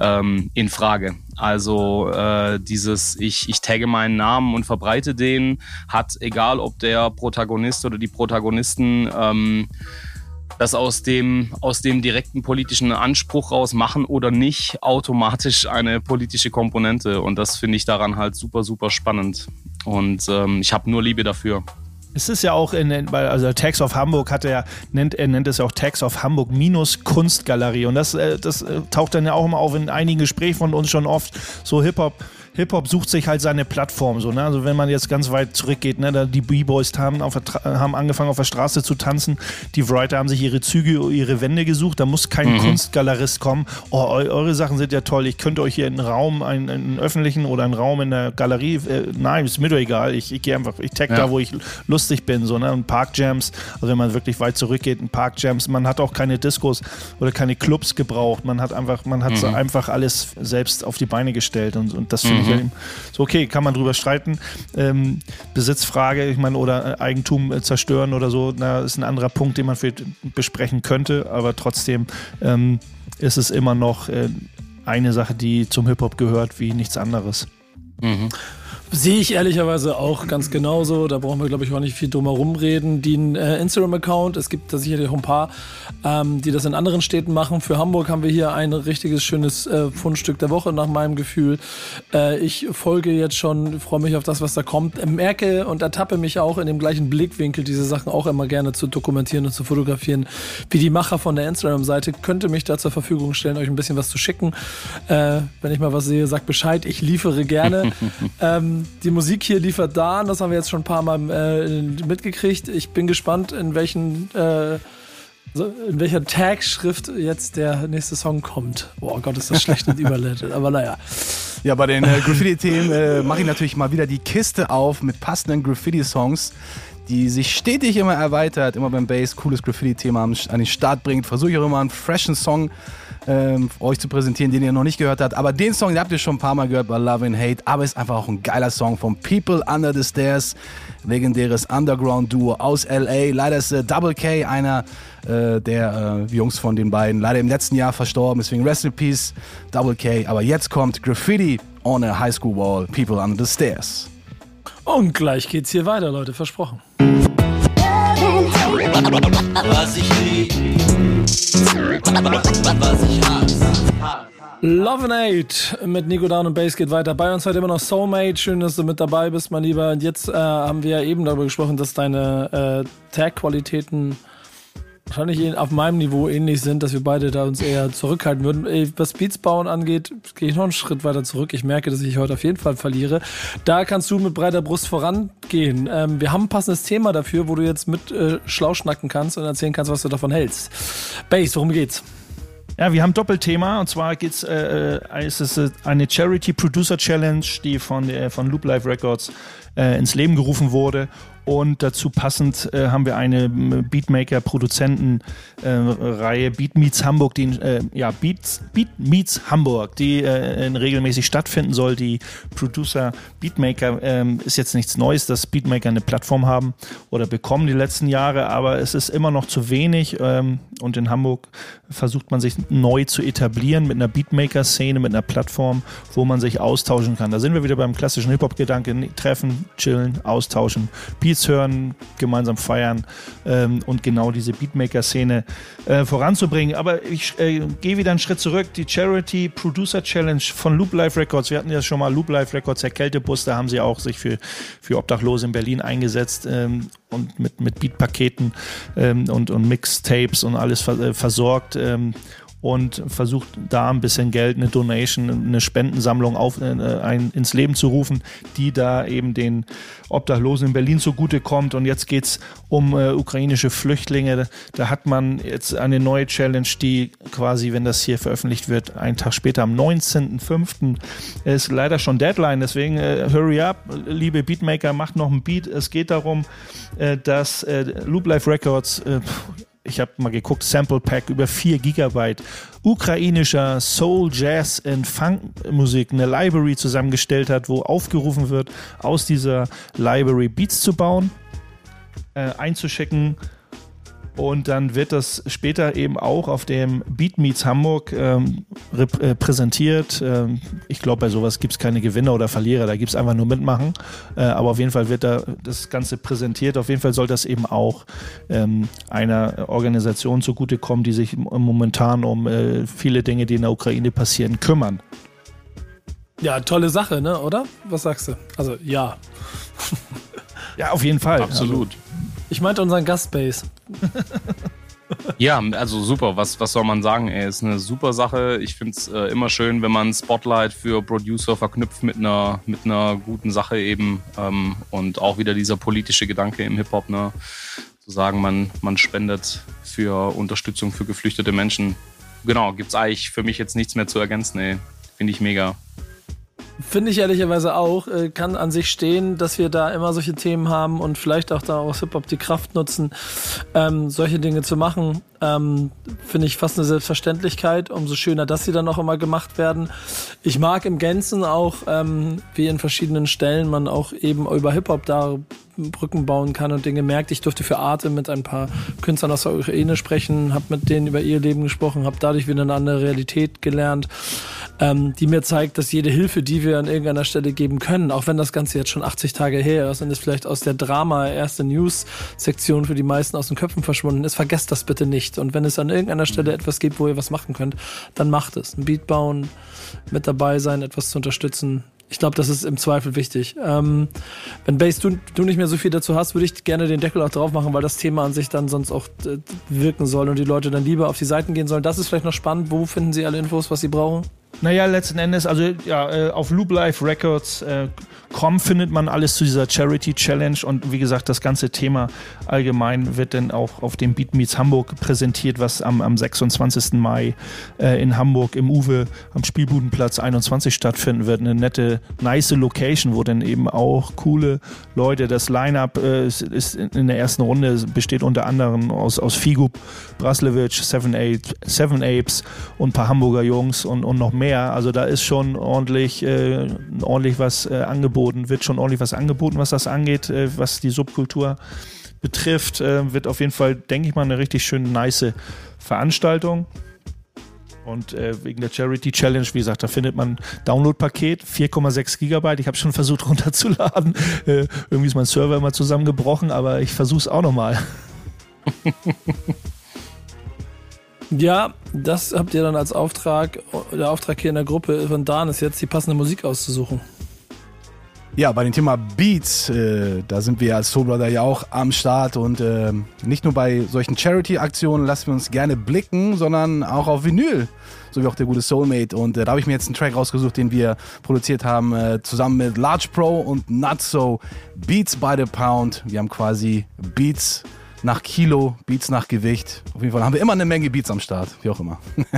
ähm, in Frage. Also äh, dieses ich, ich tagge meinen Namen und verbreite den, hat egal ob der Protagonist oder die Protagonisten ähm, das aus dem, aus dem direkten politischen Anspruch raus machen oder nicht, automatisch eine politische Komponente. Und das finde ich daran halt super, super spannend. Und ähm, ich habe nur Liebe dafür. Es ist ja auch in, also Tax of Hamburg hat er, nennt, er nennt es ja auch Tax of Hamburg minus Kunstgalerie. Und das, äh, das äh, taucht dann ja auch immer auf in einigen Gesprächen von uns schon oft. So Hip-Hop. Hip-Hop sucht sich halt seine Plattform. So, ne? Also wenn man jetzt ganz weit zurückgeht, ne? da die B-Boys haben, auf der Tra- haben angefangen auf der Straße zu tanzen. Die Writer haben sich ihre Züge, ihre Wände gesucht. Da muss kein Kunstgalerist kommen. Oh, eu eure Sachen sind ja toll. Ich könnte euch hier einen Raum, einen, einen öffentlichen oder einen Raum in der Galerie. Äh, nein, ist mir doch egal. Ich, ich gehe einfach, ich tag Ja. da, wo ich lustig bin. So, ne? Und Parkjams, also wenn man wirklich weit zurückgeht, ein Parkjams. Man hat auch keine Diskos oder keine Clubs gebraucht. Man hat einfach, man hat so einfach alles selbst auf die Beine gestellt. Und, und das finde ich eben so, okay, kann man drüber streiten. Ähm, Besitzfrage, ich meine, oder äh, Eigentum äh, zerstören oder so, na, ist ein anderer Punkt, den man vielleicht besprechen könnte, aber trotzdem ähm, ist es immer noch äh, eine Sache, die zum Hip-Hop gehört, wie nichts anderes. Sehe ich ehrlicherweise auch ganz genauso. Da brauchen wir, glaube ich, auch nicht viel drum herum reden. Den äh, Instagram-Account, es gibt da sicherlich auch ein paar, ähm, die das in anderen Städten machen. Für Hamburg haben wir hier ein richtiges, schönes äh, Fundstück der Woche nach meinem Gefühl. Äh, ich folge jetzt schon, freue mich auf das, was da kommt. Merke und ertappe mich auch in dem gleichen Blickwinkel, diese Sachen auch immer gerne zu dokumentieren und zu fotografieren, wie die Macher von der Instagram-Seite. Könnte mich da zur Verfügung stellen, euch ein bisschen was zu schicken. Äh, wenn ich mal was sehe, sagt Bescheid. Ich liefere gerne. ähm, die Musik hier liefert Dan, das haben wir jetzt schon ein paar Mal äh, mitgekriegt. Ich bin gespannt, in welchen äh, in welcher Tag-Schrift jetzt der nächste Song kommt. Boah Gott, ist das schlecht und überleitet. Aber naja. Ja, bei den äh, Graffiti-Themen äh, mache ich natürlich mal wieder die Kiste auf mit passenden Graffiti-Songs, die sich stetig immer erweitert, immer beim Bass cooles Graffiti-Thema an den Start bringt. Versuche ich auch immer einen freshen Song ähm, euch zu präsentieren, den ihr noch nicht gehört habt. Aber den Song, den habt ihr schon ein paar Mal gehört bei Love and Hate, aber ist einfach auch ein geiler Song von People Under the Stairs, legendäres Underground-Duo aus LA. Leider ist äh, Double K einer äh, der äh, Jungs von den beiden, leider im letzten Jahr verstorben, deswegen Rest in Peace, Double K. Aber jetzt kommt Graffiti on a High School Wall, People Under the Stairs. Und gleich geht's hier weiter, Leute, versprochen. Was ich lieb, was ich hasse. Love and Hate mit Nico Down und Bass geht weiter. Bei uns heute immer noch Soulmate. Schön, dass du mit dabei bist, mein Lieber. Und jetzt äh, haben wir ja eben darüber gesprochen, dass deine äh, Tag-Qualitäten wahrscheinlich auf meinem Niveau ähnlich sind, dass wir beide da uns eher zurückhalten würden. Was Beats bauen angeht, gehe ich noch einen Schritt weiter zurück. Ich merke, dass ich heute auf jeden Fall verliere. Da kannst du mit breiter Brust vorangehen. Ähm, wir haben ein passendes Thema dafür, wo du jetzt mit äh, schlau schnacken kannst und erzählen kannst, was du davon hältst. Bass, worum geht's? Ja, wir haben Doppelthema und zwar geht's, äh, äh ist es äh, eine Charity Producer Challenge, die von, äh, von Loop Life Records äh, ins Leben gerufen wurde und dazu passend äh, haben wir eine Beatmaker-Produzenten-Reihe äh, Beat Meets Hamburg, die äh, ja Beats, Beat Meets Hamburg, die äh, regelmäßig stattfinden soll. Die Producer Beatmaker ähm, ist jetzt nichts Neues, dass Beatmaker eine Plattform haben oder bekommen die letzten Jahre, aber es ist immer noch zu wenig. Ähm, und in Hamburg versucht man sich neu zu etablieren mit einer Beatmaker-Szene, mit einer Plattform, wo man sich austauschen kann. Da sind wir wieder beim klassischen Hip-Hop-Gedanken: treffen, chillen, austauschen. Beat Beats hören, gemeinsam feiern ähm, und genau diese Beatmaker-Szene äh, voranzubringen. Aber ich äh, gehe wieder einen Schritt zurück. Die Charity Producer Challenge von Loop Life Records. Wir hatten ja schon mal Loop Life Records, Herr Kältebus, da haben sie auch sich für, für Obdachlose in Berlin eingesetzt ähm, und mit, mit Beatpaketen ähm, und, und Mixtapes und alles äh, versorgt. Ähm, und versucht da ein bisschen Geld, eine Donation, eine Spendensammlung auf, äh, ein, ins Leben zu rufen, die da eben den Obdachlosen in Berlin zugutekommt. Und jetzt geht's um äh, ukrainische Flüchtlinge. Da hat man jetzt eine neue Challenge, die quasi, wenn das hier veröffentlicht wird, einen Tag später am 19.05. ist leider schon Deadline. Deswegen äh, hurry up, liebe Beatmaker, macht noch ein Beat. Es geht darum, äh, dass äh, Loop Life Records äh, ich habe mal geguckt, Sample Pack über 4 Gigabyte. Ukrainischer Soul, Jazz und Funk-Musik eine Library zusammengestellt hat, wo aufgerufen wird, aus dieser Library Beats zu bauen, äh, einzuschicken und dann wird das später eben auch auf dem Beat Meets Hamburg ähm, äh, präsentiert. Ähm, ich glaube, bei sowas gibt es keine Gewinner oder Verlierer, da gibt es einfach nur mitmachen. Äh, aber auf jeden Fall wird da das Ganze präsentiert. Auf jeden Fall soll das eben auch ähm, einer Organisation zugutekommen, die sich momentan um äh, viele Dinge, die in der Ukraine passieren, kümmern. Ja, tolle Sache, ne? oder? Was sagst du? Also, ja. ja, auf jeden Fall. Absolut. Also, ich meinte unseren Gastbase. ja, also super. Was, was soll man sagen? Ey, ist eine super Sache. Ich finde es äh, immer schön, wenn man Spotlight für Producer verknüpft mit einer, mit einer guten Sache eben. Ähm, und auch wieder dieser politische Gedanke im Hip-Hop, ne? Zu sagen, man, man spendet für Unterstützung für geflüchtete Menschen. Genau, gibt es eigentlich für mich jetzt nichts mehr zu ergänzen, ey. Finde ich mega. Finde ich ehrlicherweise auch, äh, kann an sich stehen, dass wir da immer solche Themen haben und vielleicht auch da aus Hip-Hop die Kraft nutzen, ähm, solche Dinge zu machen. Ähm, Finde ich fast eine Selbstverständlichkeit. Umso schöner, dass sie dann auch immer gemacht werden. Ich mag im Gänzen auch, ähm, wie in verschiedenen Stellen man auch eben über Hip-Hop da Brücken bauen kann und Dinge merkt. Ich durfte für Arte mit ein paar Künstlern aus der Ukraine sprechen, habe mit denen über ihr Leben gesprochen, habe dadurch wieder eine andere Realität gelernt, ähm, die mir zeigt, dass jede Hilfe, die wir an irgendeiner Stelle geben können, auch wenn das Ganze jetzt schon 80 Tage her ist und ist vielleicht aus der Drama erste News-Sektion für die meisten aus den Köpfen verschwunden ist, vergesst das bitte nicht. Und wenn es an irgendeiner Stelle etwas gibt, wo ihr was machen könnt, dann macht es. Ein Beat bauen, mit dabei sein, etwas zu unterstützen. Ich glaube, das ist im Zweifel wichtig. Ähm, wenn Base du, du nicht mehr so viel dazu hast, würde ich gerne den Deckel auch drauf machen, weil das Thema an sich dann sonst auch äh, wirken soll und die Leute dann lieber auf die Seiten gehen sollen. Das ist vielleicht noch spannend. Wo finden sie alle Infos, was sie brauchen? Naja, letzten Endes, also ja, äh, auf Loop Life Records äh, com findet man alles zu dieser Charity Challenge und wie gesagt, das ganze Thema allgemein wird dann auch auf dem Beat Meets Hamburg präsentiert, was am, am 26. Mai äh, in Hamburg im Uwe am Spielbudenplatz 21 stattfinden wird. Eine nette, nice Location, wo dann eben auch coole Leute, das Line-Up äh, ist, ist in der ersten Runde besteht unter anderem aus, aus Figup, Braslewitsch, Seven, Eight, Seven Apes und ein paar Hamburger Jungs und, und noch mehr. Also da ist schon ordentlich, äh, ordentlich was äh, angeboten, wird schon ordentlich was angeboten, was das angeht, äh, was die Subkultur betrifft. Äh, wird auf jeden Fall, denke ich mal, eine richtig schön nice Veranstaltung. Und äh, wegen der Charity Challenge, wie gesagt, da findet man Download-Paket, 4,6 Gigabyte. Ich habe schon versucht runterzuladen. Äh, irgendwie ist mein Server immer zusammengebrochen, aber ich versuche es auch nochmal. Ja, das habt ihr dann als Auftrag. Der Auftrag hier in der Gruppe von Dan ist jetzt, die passende Musik auszusuchen. Ja, bei dem Thema Beats, äh, da sind wir als Soul Brother ja auch am Start und äh, nicht nur bei solchen Charity-Aktionen lassen wir uns gerne blicken, sondern auch auf Vinyl, so wie auch der gute Soulmate. Und äh, da habe ich mir jetzt einen Track rausgesucht, den wir produziert haben, äh, zusammen mit Large Pro und Not So, Beats by the Pound. Wir haben quasi Beats nach Kilo, Beats nach Gewicht. Auf jeden Fall haben wir immer eine Menge Beats am Start, wie auch immer.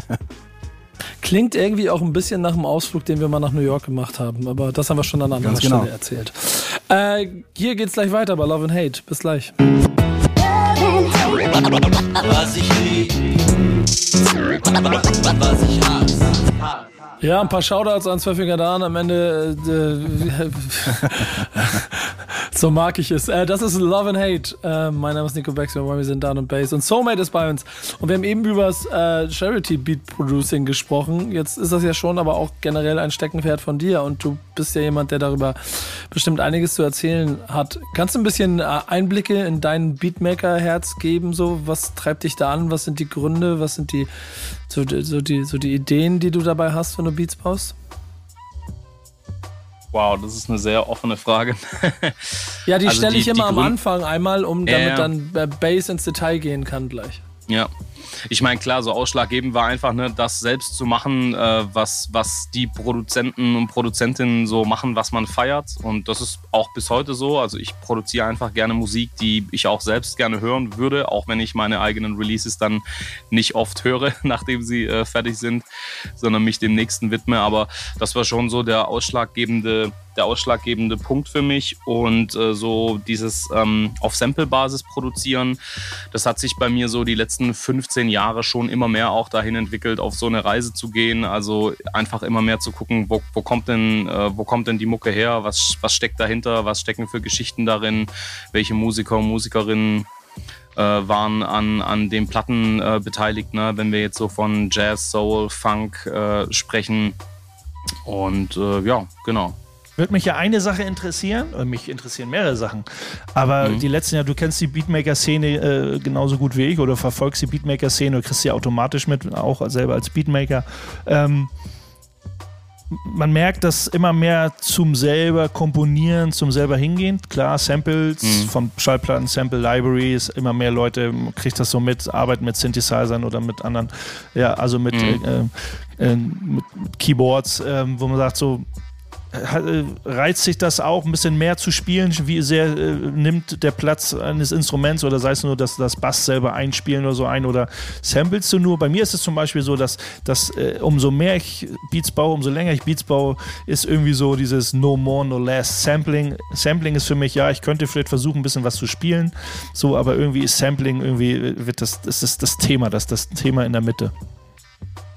Klingt irgendwie auch ein bisschen nach dem Ausflug, den wir mal nach New York gemacht haben, aber das haben wir schon an anderer Ganz genau. Stelle erzählt. Äh, hier geht's gleich weiter bei Love and Hate. Bis gleich. Was ich lieb, was ich hasse. Ja, ein paar Shoutouts an Zwölfinger Dan am Ende. Äh, so mag ich es. Äh, das ist Love and Hate. Äh, mein Name ist Nico Baxter, wir sind Dan und Bass. Und Soulmate ist bei uns. Und wir haben eben über das äh, Charity Beat Producing gesprochen. Jetzt ist das ja schon aber auch generell ein Steckenpferd von dir. Und du bist ja jemand, der darüber bestimmt einiges zu erzählen hat. Kannst du ein bisschen Einblicke in dein Beatmaker-Herz geben? So, was treibt dich da an? Was sind die Gründe? Was sind die so, so, die, so die Ideen, die du dabei hast, wenn du Beats baust? Wow, das ist eine sehr offene Frage. Ja, die Also stelle ich immer am Anfang einmal, um damit ja. dann äh, Bass ins Detail gehen kann gleich. Ja. Ich meine, klar, so ausschlaggebend war einfach, ne, das selbst zu machen, äh, was, was die Produzenten und Produzentinnen so machen, was man feiert. Und das ist auch bis heute so. Also ich produziere einfach gerne Musik, die ich auch selbst gerne hören würde, auch wenn ich meine eigenen Releases dann nicht oft höre, nachdem sie äh, fertig sind, sondern mich dem nächsten widme. Aber das war schon so der ausschlaggebende, der ausschlaggebende Punkt für mich. Und äh, so dieses ähm, auf Sample-Basis produzieren, das hat sich bei mir so die letzten 15 Jahre schon immer mehr auch dahin entwickelt, auf so eine Reise zu gehen. Also einfach immer mehr zu gucken, wo, wo, kommt, denn, äh, wo kommt denn die Mucke her, was, was steckt dahinter, was stecken für Geschichten darin, welche Musiker und Musikerinnen äh, waren an, an den Platten äh, beteiligt, ne? wenn wir jetzt so von Jazz, Soul, Funk äh, sprechen. Und äh, ja, genau. Würde mich ja eine Sache interessieren, oder mich interessieren mehrere Sachen, aber Mhm. die letzten Jahre, du kennst die Beatmaker-Szene äh, genauso gut wie ich oder verfolgst die Beatmaker-Szene oder kriegst sie automatisch mit, auch selber als Beatmaker. Ähm, man merkt, dass immer mehr zum selber komponieren, zum selber hingehen. Klar, Samples Mhm. von Schallplatten, Sample Libraries, immer mehr Leute kriegt das so mit, arbeiten mit Synthesizern oder mit anderen, ja, also mit, Mhm. äh, äh, mit, mit Keyboards, ähm, wo man sagt, so äh, reizt sich das auch ein bisschen mehr zu spielen? Wie sehr äh, nimmt der Platz eines Instruments oder sei es nur das, das Bass selber einspielen oder so ein oder samplest du nur? Bei mir ist es zum Beispiel so, dass, dass äh, umso mehr ich Beats baue, umso länger ich Beats baue, ist irgendwie so dieses No More, No Less Sampling. Sampling ist für mich, ja, ich könnte vielleicht versuchen, ein bisschen was zu spielen, so, aber irgendwie ist Sampling irgendwie, äh, wird das, das ist das Thema, das, das Thema in der Mitte.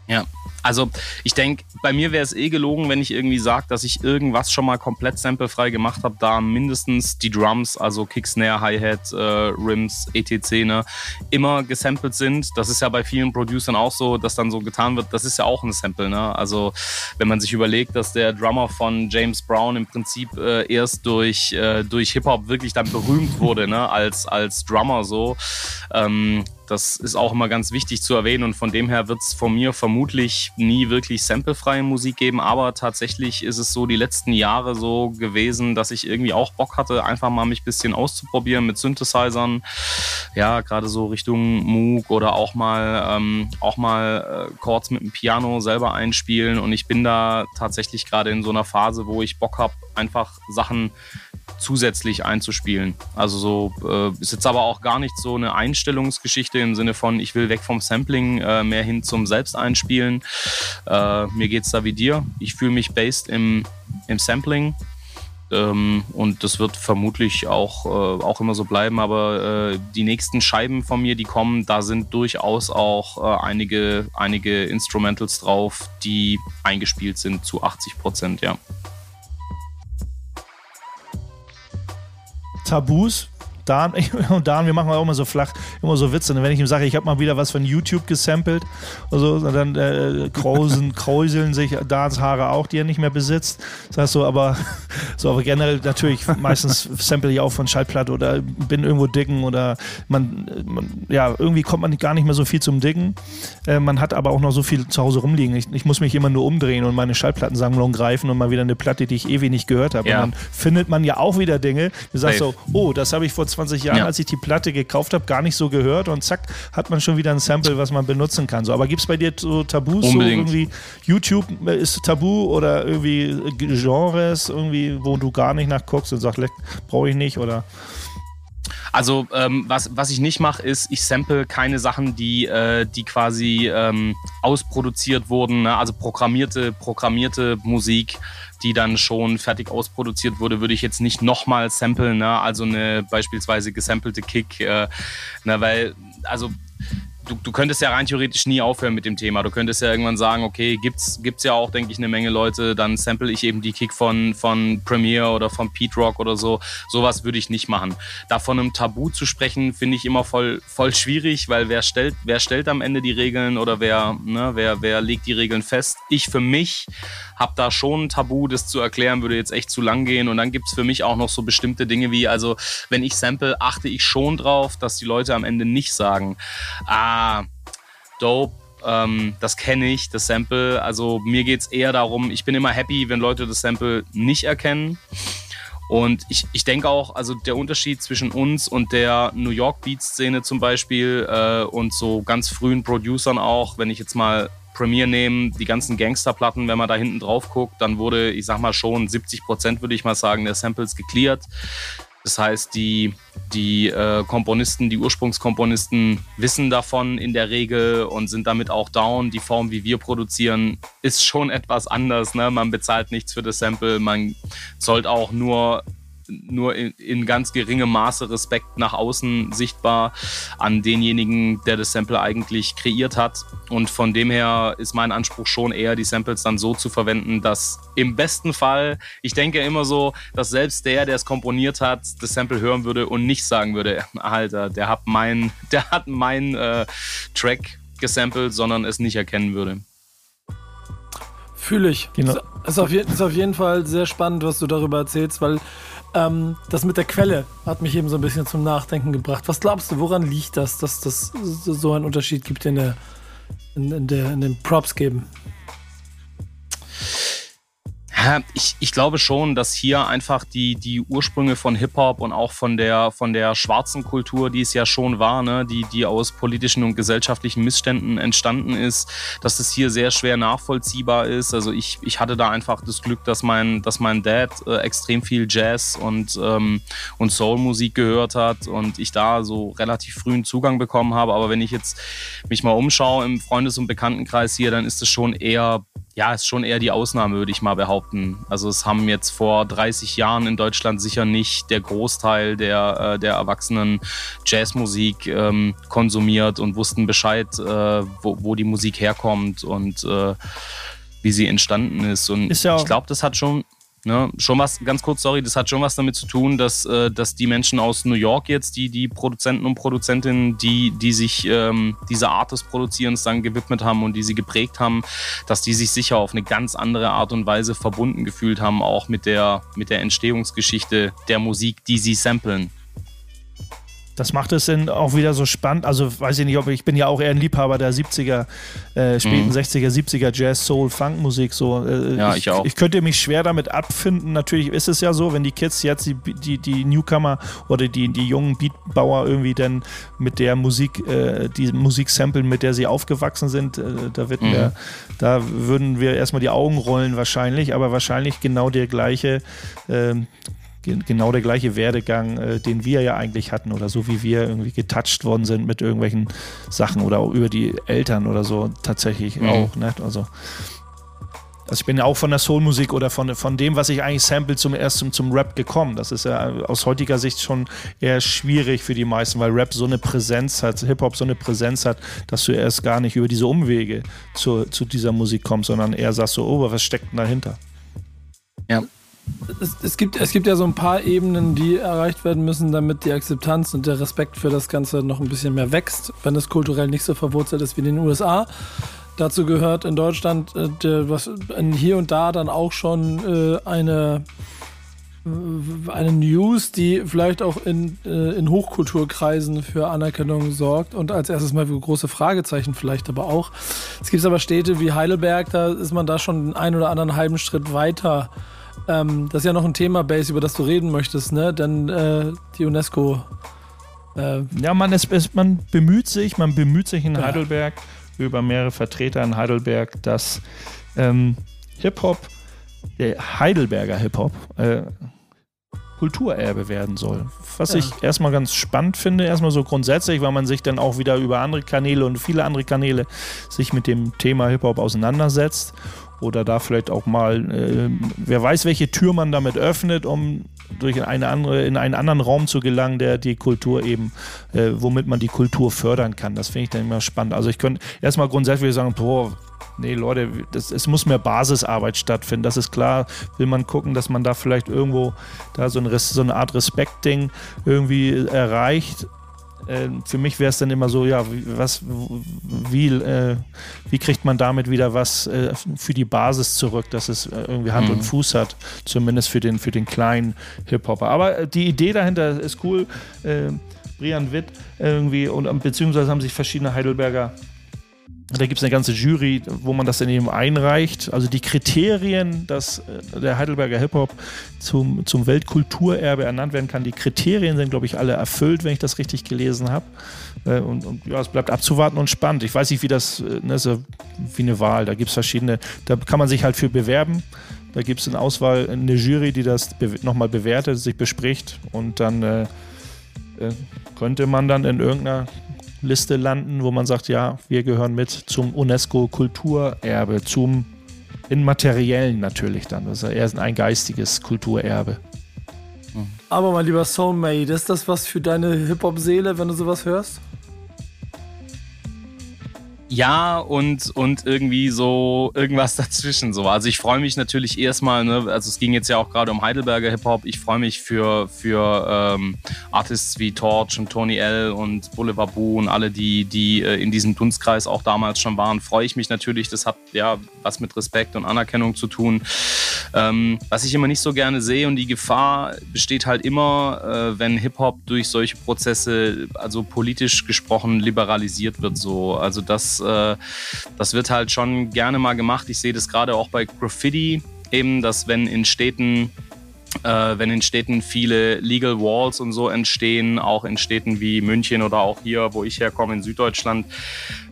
Ja, also ich denke, bei mir wäre es eh gelogen, wenn ich irgendwie sage, dass ich irgendwas schon mal komplett samplefrei gemacht habe, da mindestens die Drums, also Kick, Snare, Hi-Hat, äh, Rims, etc., ne, immer gesampelt sind. Das ist ja bei vielen Producern auch so, dass dann so getan wird, das ist ja auch ein Sample. Ne? Also wenn man sich überlegt, dass der Drummer von James Brown im Prinzip äh, erst durch, äh, durch Hip-Hop wirklich dann berühmt wurde, ne? als, als Drummer so. Ähm, das ist auch immer ganz wichtig zu erwähnen und von dem her wird es von mir vermutlich nie wirklich samplefreie Musik geben, aber tatsächlich ist es so die letzten Jahre so gewesen, dass ich irgendwie auch Bock hatte, einfach mal mich ein bisschen auszuprobieren mit Synthesizern, ja, gerade so Richtung Moog oder auch mal, ähm, auch mal äh, Chords mit dem Piano selber einspielen. Und ich bin da tatsächlich gerade in so einer Phase, wo ich Bock habe, einfach Sachen zusätzlich einzuspielen. Also so äh, ist jetzt aber auch gar nicht so eine Einstellungsgeschichte im Sinne von, ich will weg vom Sampling äh, mehr hin zum Selbsteinspielen. Äh, mir es da wie dir. Ich fühle mich based im, im Sampling. Ähm, und das wird vermutlich auch, äh, auch immer so bleiben. Aber äh, die nächsten Scheiben von mir, die kommen, da sind durchaus auch äh, einige, einige Instrumentals drauf, die eingespielt sind zu 80 Prozent, ja. Tabus. Dan, und Dan, wir machen auch immer so flach, immer so Witze. Und wenn ich ihm sage, ich habe mal wieder was von YouTube gesampelt, also, dann äh, krausen, kräuseln sich Dans Haare auch, die er nicht mehr besitzt. Das heißt so, aber, so, aber generell natürlich, meistens sample ich auch von Schallplatte oder bin irgendwo dicken oder man, man, ja, irgendwie kommt man gar nicht mehr so viel zum Dicken. Äh, man hat aber auch noch so viel zu Hause rumliegen. Ich, ich, muss mich immer nur umdrehen und meine Schallplattensammlung greifen und mal wieder eine Platte, die ich ewig nicht gehört habe. Ja. Und dann findet man ja auch wieder Dinge. Du sagst so, oh, das habe ich vor 20 Jahren, ja. als ich die Platte gekauft habe, gar nicht so gehört und zack, hat man schon wieder ein Sample, was man benutzen kann. So, aber gibt es bei dir so Tabus, Unbedingt. so irgendwie YouTube ist Tabu oder irgendwie Genres, irgendwie, wo du gar nicht nachguckst und sagst, brauche ich nicht oder also ähm, was, was ich nicht mache, ist, ich sample keine Sachen, die, äh, die quasi ähm, ausproduziert wurden, ne? also programmierte, programmierte Musik die dann schon fertig ausproduziert wurde, würde ich jetzt nicht nochmal samplen, ne? also eine beispielsweise gesampelte Kick, äh, ne? weil, also du, du könntest ja rein theoretisch nie aufhören mit dem Thema. Du könntest ja irgendwann sagen, okay, gibt's, gibt's ja auch, denke ich, eine Menge Leute, dann sample ich eben die Kick von, von Premiere oder von Pete Rock oder so. Sowas würde ich nicht machen. Da von einem Tabu zu sprechen, finde ich immer voll, voll schwierig, weil wer stellt, wer stellt am Ende die Regeln oder wer, ne, wer, wer legt die Regeln fest? Ich für mich habe da schon ein Tabu, das zu erklären, würde jetzt echt zu lang gehen. Und dann gibt es für mich auch noch so bestimmte Dinge wie, also wenn ich sample, achte ich schon drauf, dass die Leute am Ende nicht sagen, ah, dope, ähm, das kenne ich, das Sample. Also mir geht es eher darum, ich bin immer happy, wenn Leute das Sample nicht erkennen. Und ich, ich denke auch, also der Unterschied zwischen uns und der New York Beat-Szene zum Beispiel äh, und so ganz frühen Producern auch, wenn ich jetzt mal Premiere nehmen, die ganzen Gangsterplatten, wenn man da hinten drauf guckt, dann wurde, ich sag mal schon 70 Prozent, würde ich mal sagen, der Samples geklärt. Das heißt, die, die äh, Komponisten, die Ursprungskomponisten wissen davon in der Regel und sind damit auch down. Die Form, wie wir produzieren, ist schon etwas anders. Ne? Man bezahlt nichts für das Sample. Man sollte auch nur nur in, in, ganz geringem Maße Respekt nach außen sichtbar an denjenigen, der das Sample eigentlich kreiert hat. Und von dem her ist mein Anspruch schon eher, die Samples dann so zu verwenden, dass im besten Fall, ich denke immer so, dass selbst der, der es komponiert hat, das Sample hören würde und nicht sagen würde, Alter, der hat mein, der hat mein äh, Track gesampelt, sondern es nicht erkennen würde. Fühle ich. Genau. Ist, auf, ist auf jeden Fall sehr spannend, was du darüber erzählst, weil ähm, das mit der Quelle hat mich eben so ein bisschen zum Nachdenken gebracht. Was glaubst du, woran liegt das, dass das so einen Unterschied gibt in, der, in, in, der, in den Props geben? Ich, ich glaube schon, dass hier einfach die, die Ursprünge von Hip-Hop und auch von der, von der schwarzen Kultur, die es ja schon war, ne, die, die aus politischen und gesellschaftlichen Missständen entstanden ist, dass es hier sehr schwer nachvollziehbar ist. Also ich, ich hatte da einfach das Glück, dass mein, dass mein Dad äh, extrem viel Jazz und, ähm, und Soul-Musik gehört hat und ich da so relativ frühen Zugang bekommen habe. Aber wenn ich jetzt mich mal umschaue im Freundes- und Bekanntenkreis hier, dann ist es schon eher ja, ist schon eher die Ausnahme, würde ich mal behaupten. Also es haben jetzt vor 30 Jahren in Deutschland sicher nicht der Großteil der, äh, der Erwachsenen Jazzmusik ähm, konsumiert und wussten Bescheid, äh, wo, wo die Musik herkommt und äh, wie sie entstanden ist. Und ist ja ich glaube, das hat schon Ne, schon was, ganz kurz, sorry, das hat schon was damit zu tun, dass, äh, dass die Menschen aus New York jetzt, die, die Produzenten und Produzentinnen, die, die sich ähm, dieser Art des Produzierens dann gewidmet haben und die sie geprägt haben, dass die sich sicher auf eine ganz andere Art und Weise verbunden gefühlt haben, auch mit der, mit der Entstehungsgeschichte der Musik, die sie samplen. Das macht es dann auch wieder so spannend. Also weiß ich nicht, ob ich bin ja auch eher ein Liebhaber der 70er, äh, späten mhm. 60er, 70er Jazz, Soul, Funk Musik. So. Äh, ja, ich, ich, auch. Ich könnte mich schwer damit abfinden. Natürlich ist es ja so, wenn die Kids jetzt die, die, die Newcomer oder die, die jungen Beatbauer irgendwie dann mit der Musik, äh, die Musik samplen, mit der sie aufgewachsen sind, äh, da wird mhm. mir, da würden wir erstmal die Augen rollen wahrscheinlich, aber wahrscheinlich genau der gleiche ähm, genau der gleiche Werdegang, äh, den wir ja eigentlich hatten oder so wie wir irgendwie getouched worden sind mit irgendwelchen Sachen oder auch über die Eltern oder so tatsächlich mhm. auch. Ne? Also, also ich bin ja auch von der Soulmusik oder von, von dem, was ich eigentlich sample, zum erst zum, zum Rap gekommen. Das ist ja aus heutiger Sicht schon eher schwierig für die meisten, weil Rap so eine Präsenz hat, Hip-Hop so eine Präsenz hat, dass du erst gar nicht über diese Umwege zu, zu dieser Musik kommst, sondern eher sagst so, oh, was steckt denn dahinter? Ja, es, es, gibt, es gibt ja so ein paar Ebenen, die erreicht werden müssen, damit die Akzeptanz und der Respekt für das Ganze noch ein bisschen mehr wächst, wenn es kulturell nicht so verwurzelt ist wie in den USA. Dazu gehört in Deutschland äh, was hier und da dann auch schon äh, eine, eine News, die vielleicht auch in, äh, in Hochkulturkreisen für Anerkennung sorgt und als erstes mal für große Fragezeichen vielleicht aber auch. Es gibt aber Städte wie Heidelberg, da ist man da schon einen oder anderen halben Schritt weiter ähm, das ist ja noch ein Thema, Base, über das du reden möchtest, ne? Denn äh, die UNESCO. Äh, ja, man, ist, ist, man bemüht sich, man bemüht sich in ja. Heidelberg über mehrere Vertreter in Heidelberg, dass ähm, Hip-Hop, der Heidelberger Hip-Hop, äh, Kulturerbe werden soll. Was ja. ich erstmal ganz spannend finde, erstmal so grundsätzlich, weil man sich dann auch wieder über andere Kanäle und viele andere Kanäle sich mit dem Thema Hip-Hop auseinandersetzt oder da vielleicht auch mal, äh, wer weiß, welche Tür man damit öffnet, um durch eine andere, in einen anderen Raum zu gelangen, der die Kultur eben, äh, womit man die Kultur fördern kann. Das finde ich dann immer spannend. Also ich könnte erstmal grundsätzlich sagen, boah, nee, Leute, das, es muss mehr Basisarbeit stattfinden. Das ist klar. Will man gucken, dass man da vielleicht irgendwo da so, ein, so eine Art Respektding irgendwie erreicht. Äh, für mich wäre es dann immer so, ja, was, wie, äh, wie kriegt man damit wieder was äh, für die Basis zurück, dass es äh, irgendwie Hand mhm. und Fuß hat, zumindest für den, für den kleinen Hip-Hopper. Aber äh, die Idee dahinter ist cool. Äh, Brian Witt irgendwie und beziehungsweise haben sich verschiedene Heidelberger da gibt es eine ganze Jury, wo man das dann eben einreicht. Also die Kriterien, dass äh, der Heidelberger Hip-Hop zum, zum Weltkulturerbe ernannt werden kann, die Kriterien sind, glaube ich, alle erfüllt, wenn ich das richtig gelesen habe. Äh, und, und, ja, es bleibt abzuwarten und spannend. Ich weiß nicht, wie das, äh, ne, so wie eine Wahl, da gibt es verschiedene, da kann man sich halt für bewerben. Da gibt es eine Auswahl, eine Jury, die das be nochmal bewertet, sich bespricht und dann äh, könnte man dann in irgendeiner Liste landen, wo man sagt, ja, wir gehören mit zum UNESCO-Kulturerbe, zum immateriellen natürlich dann. Das ist ja eher ein geistiges Kulturerbe. Aber mein lieber Soulmate, ist das was für deine Hip-Hop-Seele, wenn du sowas hörst? Ja, und, und irgendwie so irgendwas dazwischen. So. Also ich freue mich natürlich erstmal, ne, also es ging jetzt ja auch gerade um Heidelberger Hip-Hop. Ich freue mich für, für ähm, Artists wie Torch und Tony L und Boulevard Boo und alle, die, die äh, in diesem Dunstkreis auch damals schon waren, freue ich mich natürlich. Das hat ja was mit Respekt und Anerkennung zu tun. Ähm, was ich immer nicht so gerne sehe und die Gefahr besteht halt immer, äh, wenn Hip-Hop durch solche Prozesse, also politisch gesprochen, liberalisiert wird. So. Also das äh, das wird halt schon gerne mal gemacht. Ich sehe das gerade auch bei Graffiti, eben, dass wenn in Städten äh, wenn in Städten viele Legal Walls und so entstehen, auch in Städten wie München oder auch hier, wo ich herkomme, in Süddeutschland,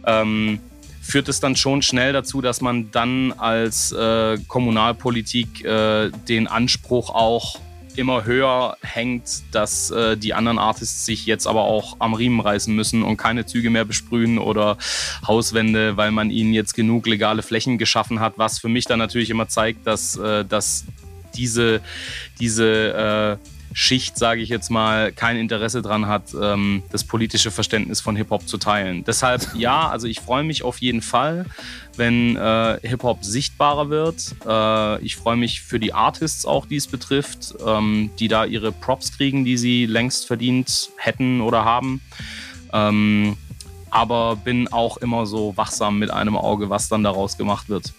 ähm, führt es dann schon schnell dazu, dass man dann als äh, Kommunalpolitik äh, den Anspruch auch immer höher hängt, dass äh, die anderen Artists sich jetzt aber auch am Riemen reißen müssen und keine Züge mehr besprühen oder Hauswände, weil man ihnen jetzt genug legale Flächen geschaffen hat, was für mich dann natürlich immer zeigt, dass, äh, dass diese, diese äh, Schicht, sage ich jetzt mal, kein Interesse daran hat, ähm, das politische Verständnis von Hip-Hop zu teilen. Deshalb ja, also ich freue mich auf jeden Fall, wenn äh, Hip-Hop sichtbarer wird. Äh, ich freue mich für die Artists auch, die es betrifft, ähm, die da ihre Props kriegen, die sie längst verdient hätten oder haben. Ähm, aber bin auch immer so wachsam mit einem Auge, was dann daraus gemacht wird.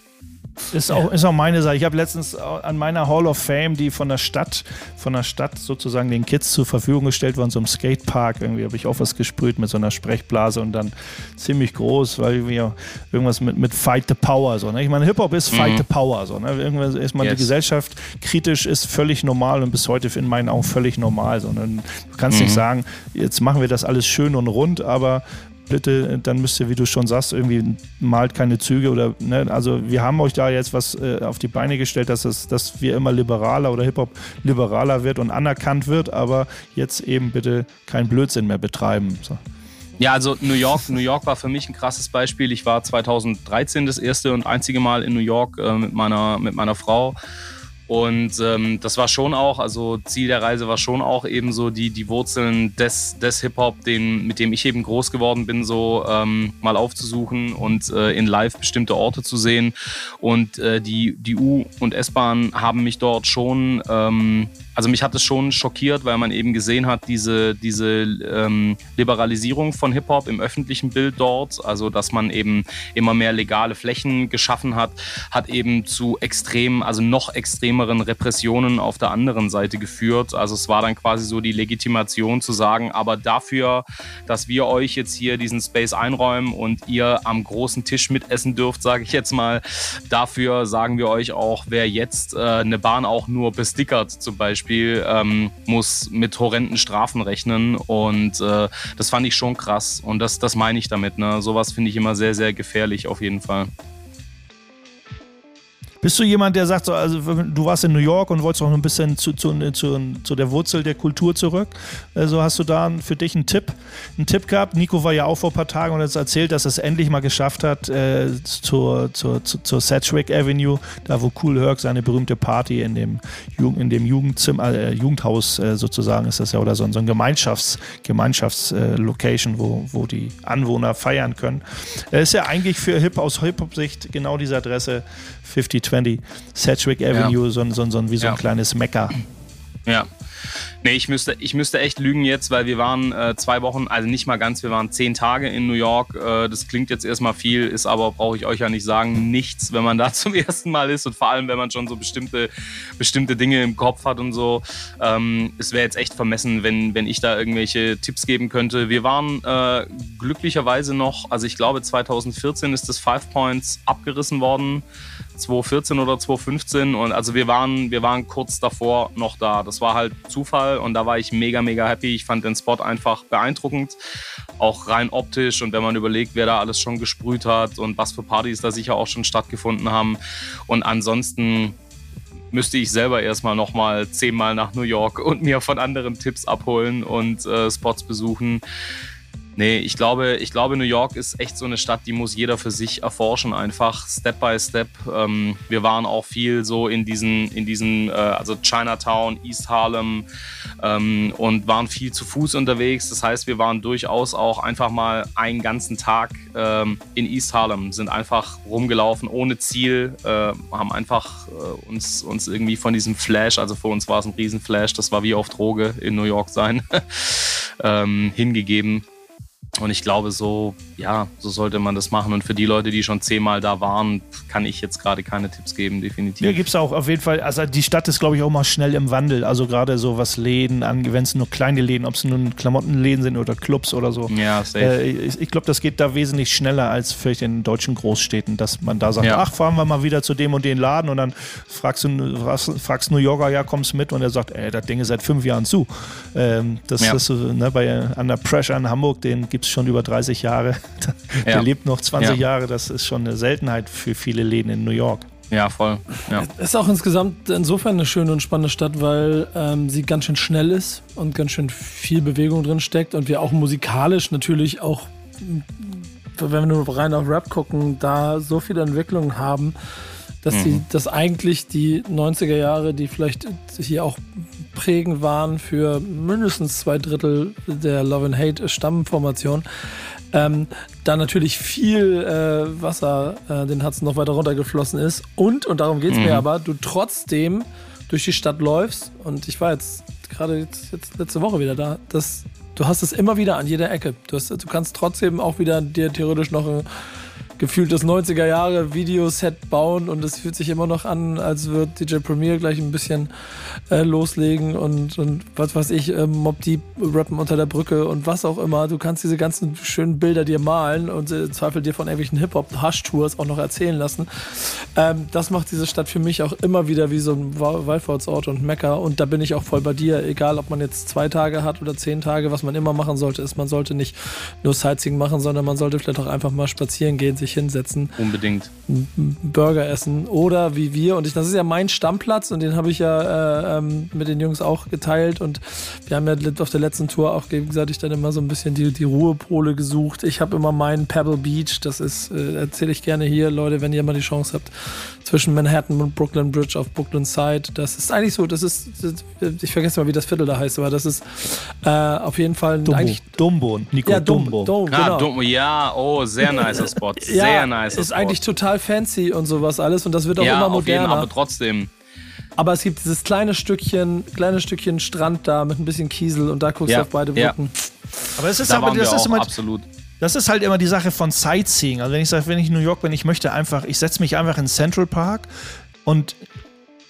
Ist auch, ist auch meine Sache. Ich habe letztens an meiner Hall of Fame, die von der Stadt, von der Stadt sozusagen den Kids zur Verfügung gestellt worden, so einem Skatepark. Irgendwie habe ich auch was gesprüht mit so einer Sprechblase und dann ziemlich groß, weil wir irgendwas mit, mit Fight the Power. So, ne? Ich meine, Hip-Hop ist Fight mhm. the Power. So, ne? Irgendwann ist man yes. die Gesellschaft kritisch, ist völlig normal und bis heute in meinen Augen völlig normal. Sondern du kannst mhm. nicht sagen, jetzt machen wir das alles schön und rund, aber bitte, dann müsst ihr, wie du schon sagst, irgendwie malt keine Züge oder, ne, also wir haben euch da jetzt was äh, auf die Beine gestellt, dass, es, dass wir immer liberaler oder Hip-Hop liberaler wird und anerkannt wird, aber jetzt eben bitte keinen Blödsinn mehr betreiben. So. Ja, also New York, New York war für mich ein krasses Beispiel. Ich war 2013 das erste und einzige Mal in New York äh, mit, meiner, mit meiner Frau. Und ähm, das war schon auch, also Ziel der Reise war schon auch eben so die, die Wurzeln des, des Hip-Hop, mit dem ich eben groß geworden bin, so ähm, mal aufzusuchen und äh, in live bestimmte Orte zu sehen. Und äh, die, die U- und S-Bahn haben mich dort schon ähm, also mich hat es schon schockiert, weil man eben gesehen hat, diese, diese ähm, Liberalisierung von Hip-Hop im öffentlichen Bild dort, also dass man eben immer mehr legale Flächen geschaffen hat, hat eben zu extrem, also noch extremeren Repressionen auf der anderen Seite geführt. Also es war dann quasi so die Legitimation zu sagen, aber dafür, dass wir euch jetzt hier diesen Space einräumen und ihr am großen Tisch mitessen dürft, sage ich jetzt mal, dafür sagen wir euch auch, wer jetzt äh, eine Bahn auch nur bestickert zum Beispiel, Beispiel ähm, muss mit horrenden Strafen rechnen und äh, das fand ich schon krass und das, das meine ich damit. Ne? Sowas finde ich immer sehr, sehr gefährlich auf jeden Fall. Bist du jemand, der sagt, so, also du warst in New York und wolltest auch ein bisschen zu, zu, zu, zu der Wurzel der Kultur zurück? Also hast du da für dich einen Tipp, einen Tipp gehabt? Nico war ja auch vor ein paar Tagen und hat erzählt, dass er es endlich mal geschafft hat äh, zur, zur, zur Sedgwick Avenue, da wo Cool Herc seine berühmte Party in dem, in dem Jugendzimmer, äh, Jugendhaus äh, sozusagen ist das ja, oder so, so ein Gemeinschafts, Gemeinschaftslocation, äh, wo, wo die Anwohner feiern können. Er ist ja eigentlich für Hip aus Hip-Hop-Sicht genau diese Adresse 5020 Sedgwick Avenue, ja. so, so, so, wie so ein kleines Mecker. Ja. Nee, ich müsste, ich müsste echt lügen jetzt, weil wir waren äh, zwei Wochen, also nicht mal ganz, wir waren zehn Tage in New York. Äh, das klingt jetzt erstmal viel, ist aber, brauche ich euch ja nicht sagen, nichts, wenn man da zum ersten Mal ist und vor allem, wenn man schon so bestimmte, bestimmte Dinge im Kopf hat und so. Ähm, es wäre jetzt echt vermessen, wenn, wenn ich da irgendwelche Tipps geben könnte. Wir waren äh, glücklicherweise noch, also ich glaube 2014 ist das Five Points abgerissen worden. 2014 oder 2015 und also wir waren, wir waren kurz davor noch da. Das war halt Zufall und da war ich mega, mega happy. Ich fand den Spot einfach beeindruckend, auch rein optisch und wenn man überlegt, wer da alles schon gesprüht hat und was für Partys da sicher auch schon stattgefunden haben und ansonsten müsste ich selber erstmal nochmal zehnmal nach New York und mir von anderen Tipps abholen und äh, Spots besuchen. Nee, ich glaube, ich glaube, New York ist echt so eine Stadt, die muss jeder für sich erforschen, einfach Step by Step. Ähm, wir waren auch viel so in diesen, in diesen, äh, also Chinatown, East Harlem ähm, und waren viel zu Fuß unterwegs. Das heißt, wir waren durchaus auch einfach mal einen ganzen Tag ähm, in East Harlem, sind einfach rumgelaufen ohne Ziel, äh, haben einfach äh, uns, uns irgendwie von diesem Flash, also für uns war es ein Riesenflash, das war wie auf Droge in New York sein, ähm, hingegeben. Und ich glaube, so, ja, so sollte man das machen. Und für die Leute, die schon zehnmal da waren, kann ich jetzt gerade keine Tipps geben, definitiv. Ja, gibt es auch auf jeden Fall. Also die Stadt ist, glaube ich, auch mal schnell im Wandel. Also gerade so was Läden angeht, wenn es nur kleine Läden, ob es nun Klamottenläden sind oder Clubs oder so. Ja, safe. Äh, ich, ich glaube, das geht da wesentlich schneller als vielleicht in deutschen Großstädten, dass man da sagt, ja. ach, fahren wir mal wieder zu dem und den Laden und dann fragst du fragst, fragst New Yorker, ja, kommst mit und er sagt, ey, das Ding ist seit fünf Jahren zu. Ähm, das ja. ist ne, bei Under Pressure in Hamburg, den gibt es schon über 30 Jahre. Der ja. lebt noch 20 ja. Jahre. Das ist schon eine Seltenheit für viele Läden in New York. Ja, voll. Ja. Es ist auch insgesamt insofern eine schöne und spannende Stadt, weil ähm, sie ganz schön schnell ist und ganz schön viel Bewegung drin steckt und wir auch musikalisch natürlich auch, wenn wir nur rein auf Rap gucken, da so viele Entwicklungen haben, dass mhm. die, dass eigentlich die 90er Jahre, die vielleicht hier auch prägend waren für mindestens zwei Drittel der Love and Hate Stammformation. Ähm, da natürlich viel äh, Wasser äh, den Hudson noch weiter runtergeflossen ist und, und darum geht es mhm. mir aber, du trotzdem durch die Stadt läufst und ich war jetzt gerade jetzt, jetzt, letzte Woche wieder da, dass du hast es immer wieder an jeder Ecke. Du, hast, du kannst trotzdem auch wieder dir theoretisch noch ein gefühlt das 90er Jahre Videoset bauen und es fühlt sich immer noch an, als wird DJ Premier gleich ein bisschen äh, loslegen und, und was weiß ich, äh, Mob Deep rappen unter der Brücke und was auch immer. Du kannst diese ganzen schönen Bilder dir malen und äh, Zweifel dir von irgendwelchen Hip-Hop-Hush-Tours auch noch erzählen lassen. Ähm, das macht diese Stadt für mich auch immer wieder wie so ein Wallfahrtsort und Mecker und da bin ich auch voll bei dir, egal ob man jetzt zwei Tage hat oder zehn Tage, was man immer machen sollte, ist, man sollte nicht nur Sightseeing machen, sondern man sollte vielleicht auch einfach mal spazieren gehen, sich hinsetzen. Unbedingt. Burger essen oder wie wir, und ich, das ist ja mein Stammplatz und den habe ich ja äh, ähm, mit den Jungs auch geteilt und wir haben ja auf der letzten Tour auch gegenseitig dann immer so ein bisschen die, die Ruhepole gesucht. Ich habe immer meinen Pebble Beach, das ist, äh, erzähle ich gerne hier, Leute, wenn ihr mal die Chance habt, zwischen Manhattan und Brooklyn Bridge auf Brooklyn Side. Das ist eigentlich so, das ist, ich vergesse mal, wie das Viertel da heißt, aber das ist äh, auf jeden Fall Dumbo. eigentlich. Dumbo, Nico Ja, Dum- Dumbo. Dum- Ah, genau. dumm, ja, oh, sehr nicer Spot. Sehr ja, nicer ist eigentlich total fancy und sowas alles und das wird auch ja, immer auf jeden, moderner. aber trotzdem. Aber es gibt dieses kleine Stückchen, kleine Stückchen Strand da mit ein bisschen Kiesel und da guckst Ja, du auf beide ja. Brücken. Aber es ist Da aber, das ist immer, absolut. Das ist halt immer die Sache von Sightseeing. Also wenn ich sage, wenn ich in New York bin, ich möchte einfach, ich setze mich einfach in Central Park und,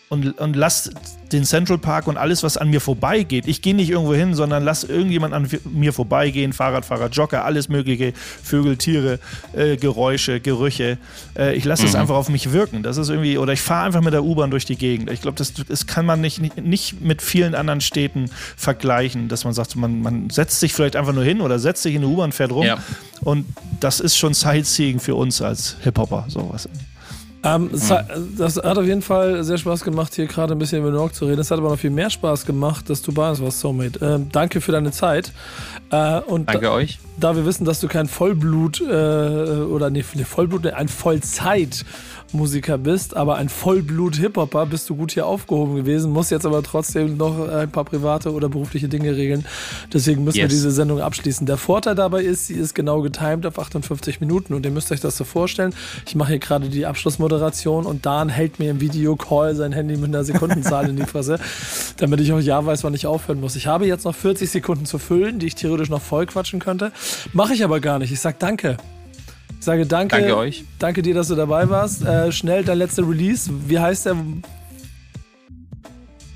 und, und lass den Central Park und alles, was an mir vorbeigeht. Ich gehe nicht irgendwo hin, sondern lass irgendjemand an mir vorbeigehen, Fahrradfahrer, Jogger, alles mögliche, Vögel, Tiere, äh, Geräusche, Gerüche. Äh, ich lasse es Mhm. einfach auf mich wirken. Das ist irgendwie, oder ich fahre einfach mit der U-Bahn durch die Gegend. Ich glaube, das, das kann man nicht, nicht, nicht mit vielen anderen Städten vergleichen, dass man sagt, man, man setzt sich vielleicht einfach nur hin oder setzt sich in eine U-Bahn, fährt rum. Ja. Und das ist schon Sightseeing für uns als Hip-Hopper, sowas. Ähm, es hat, das hat auf jeden Fall sehr Spaß gemacht, hier gerade ein bisschen über New York zu reden. Es hat aber noch viel mehr Spaß gemacht, dass du bei uns warst, Soulmate. Ähm, danke für deine Zeit. Äh, und Danke da, euch. da wir wissen, dass du kein Vollblut äh, oder nee, Vollblut, ein Vollzeit-Musiker bist, aber ein Vollblut-Hip-Hopper, bist du gut hier aufgehoben gewesen, musst jetzt aber trotzdem noch ein paar private oder berufliche Dinge regeln. Deswegen müssen wir Yes. diese Sendung abschließen. Der Vorteil dabei ist, sie ist genau getimed auf 58 Minuten und ihr müsst euch das so vorstellen. Ich mache hier gerade die Abschlussmoderation und Dan hält mir im Videocall sein Handy mit einer Sekundenzahl in die Fresse, damit ich auch ja weiß, wann ich aufhören muss. Ich habe jetzt noch 40 Sekunden zu füllen, die ich theoretisch noch voll quatschen könnte. Mache ich aber gar nicht. Ich sag danke. Ich sage danke. Danke euch. Danke dir, dass du dabei warst. Äh, schnell dein letzter Release. Wie heißt der?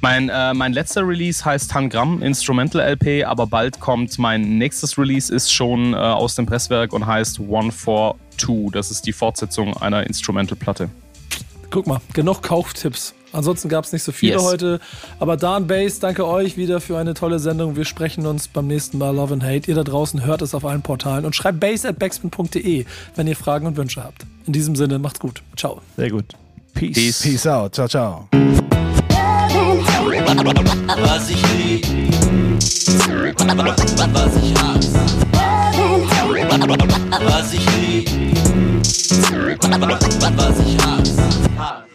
Mein, äh, mein letzter Release heißt Tangramm Instrumental LP, aber bald kommt mein nächstes Release, ist schon äh, aus dem Presswerk und heißt One for Two. Das ist die Fortsetzung einer Instrumental-Platte. Guck mal, genug Kauftipps. Ansonsten gab es nicht so viele Yes. heute. Aber Dan Bass, danke euch wieder für eine tolle Sendung. Wir sprechen uns beim nächsten Mal Love and Hate. Ihr da draußen hört es auf allen Portalen und schreibt bass at backspin.de, wenn ihr Fragen und Wünsche habt. In diesem Sinne, macht's gut. Ciao. Sehr gut. Peace. Peace. Peace out. Ciao, ciao. Was ich lieb, was ich hasse. Was ich lieb, was ich hasse.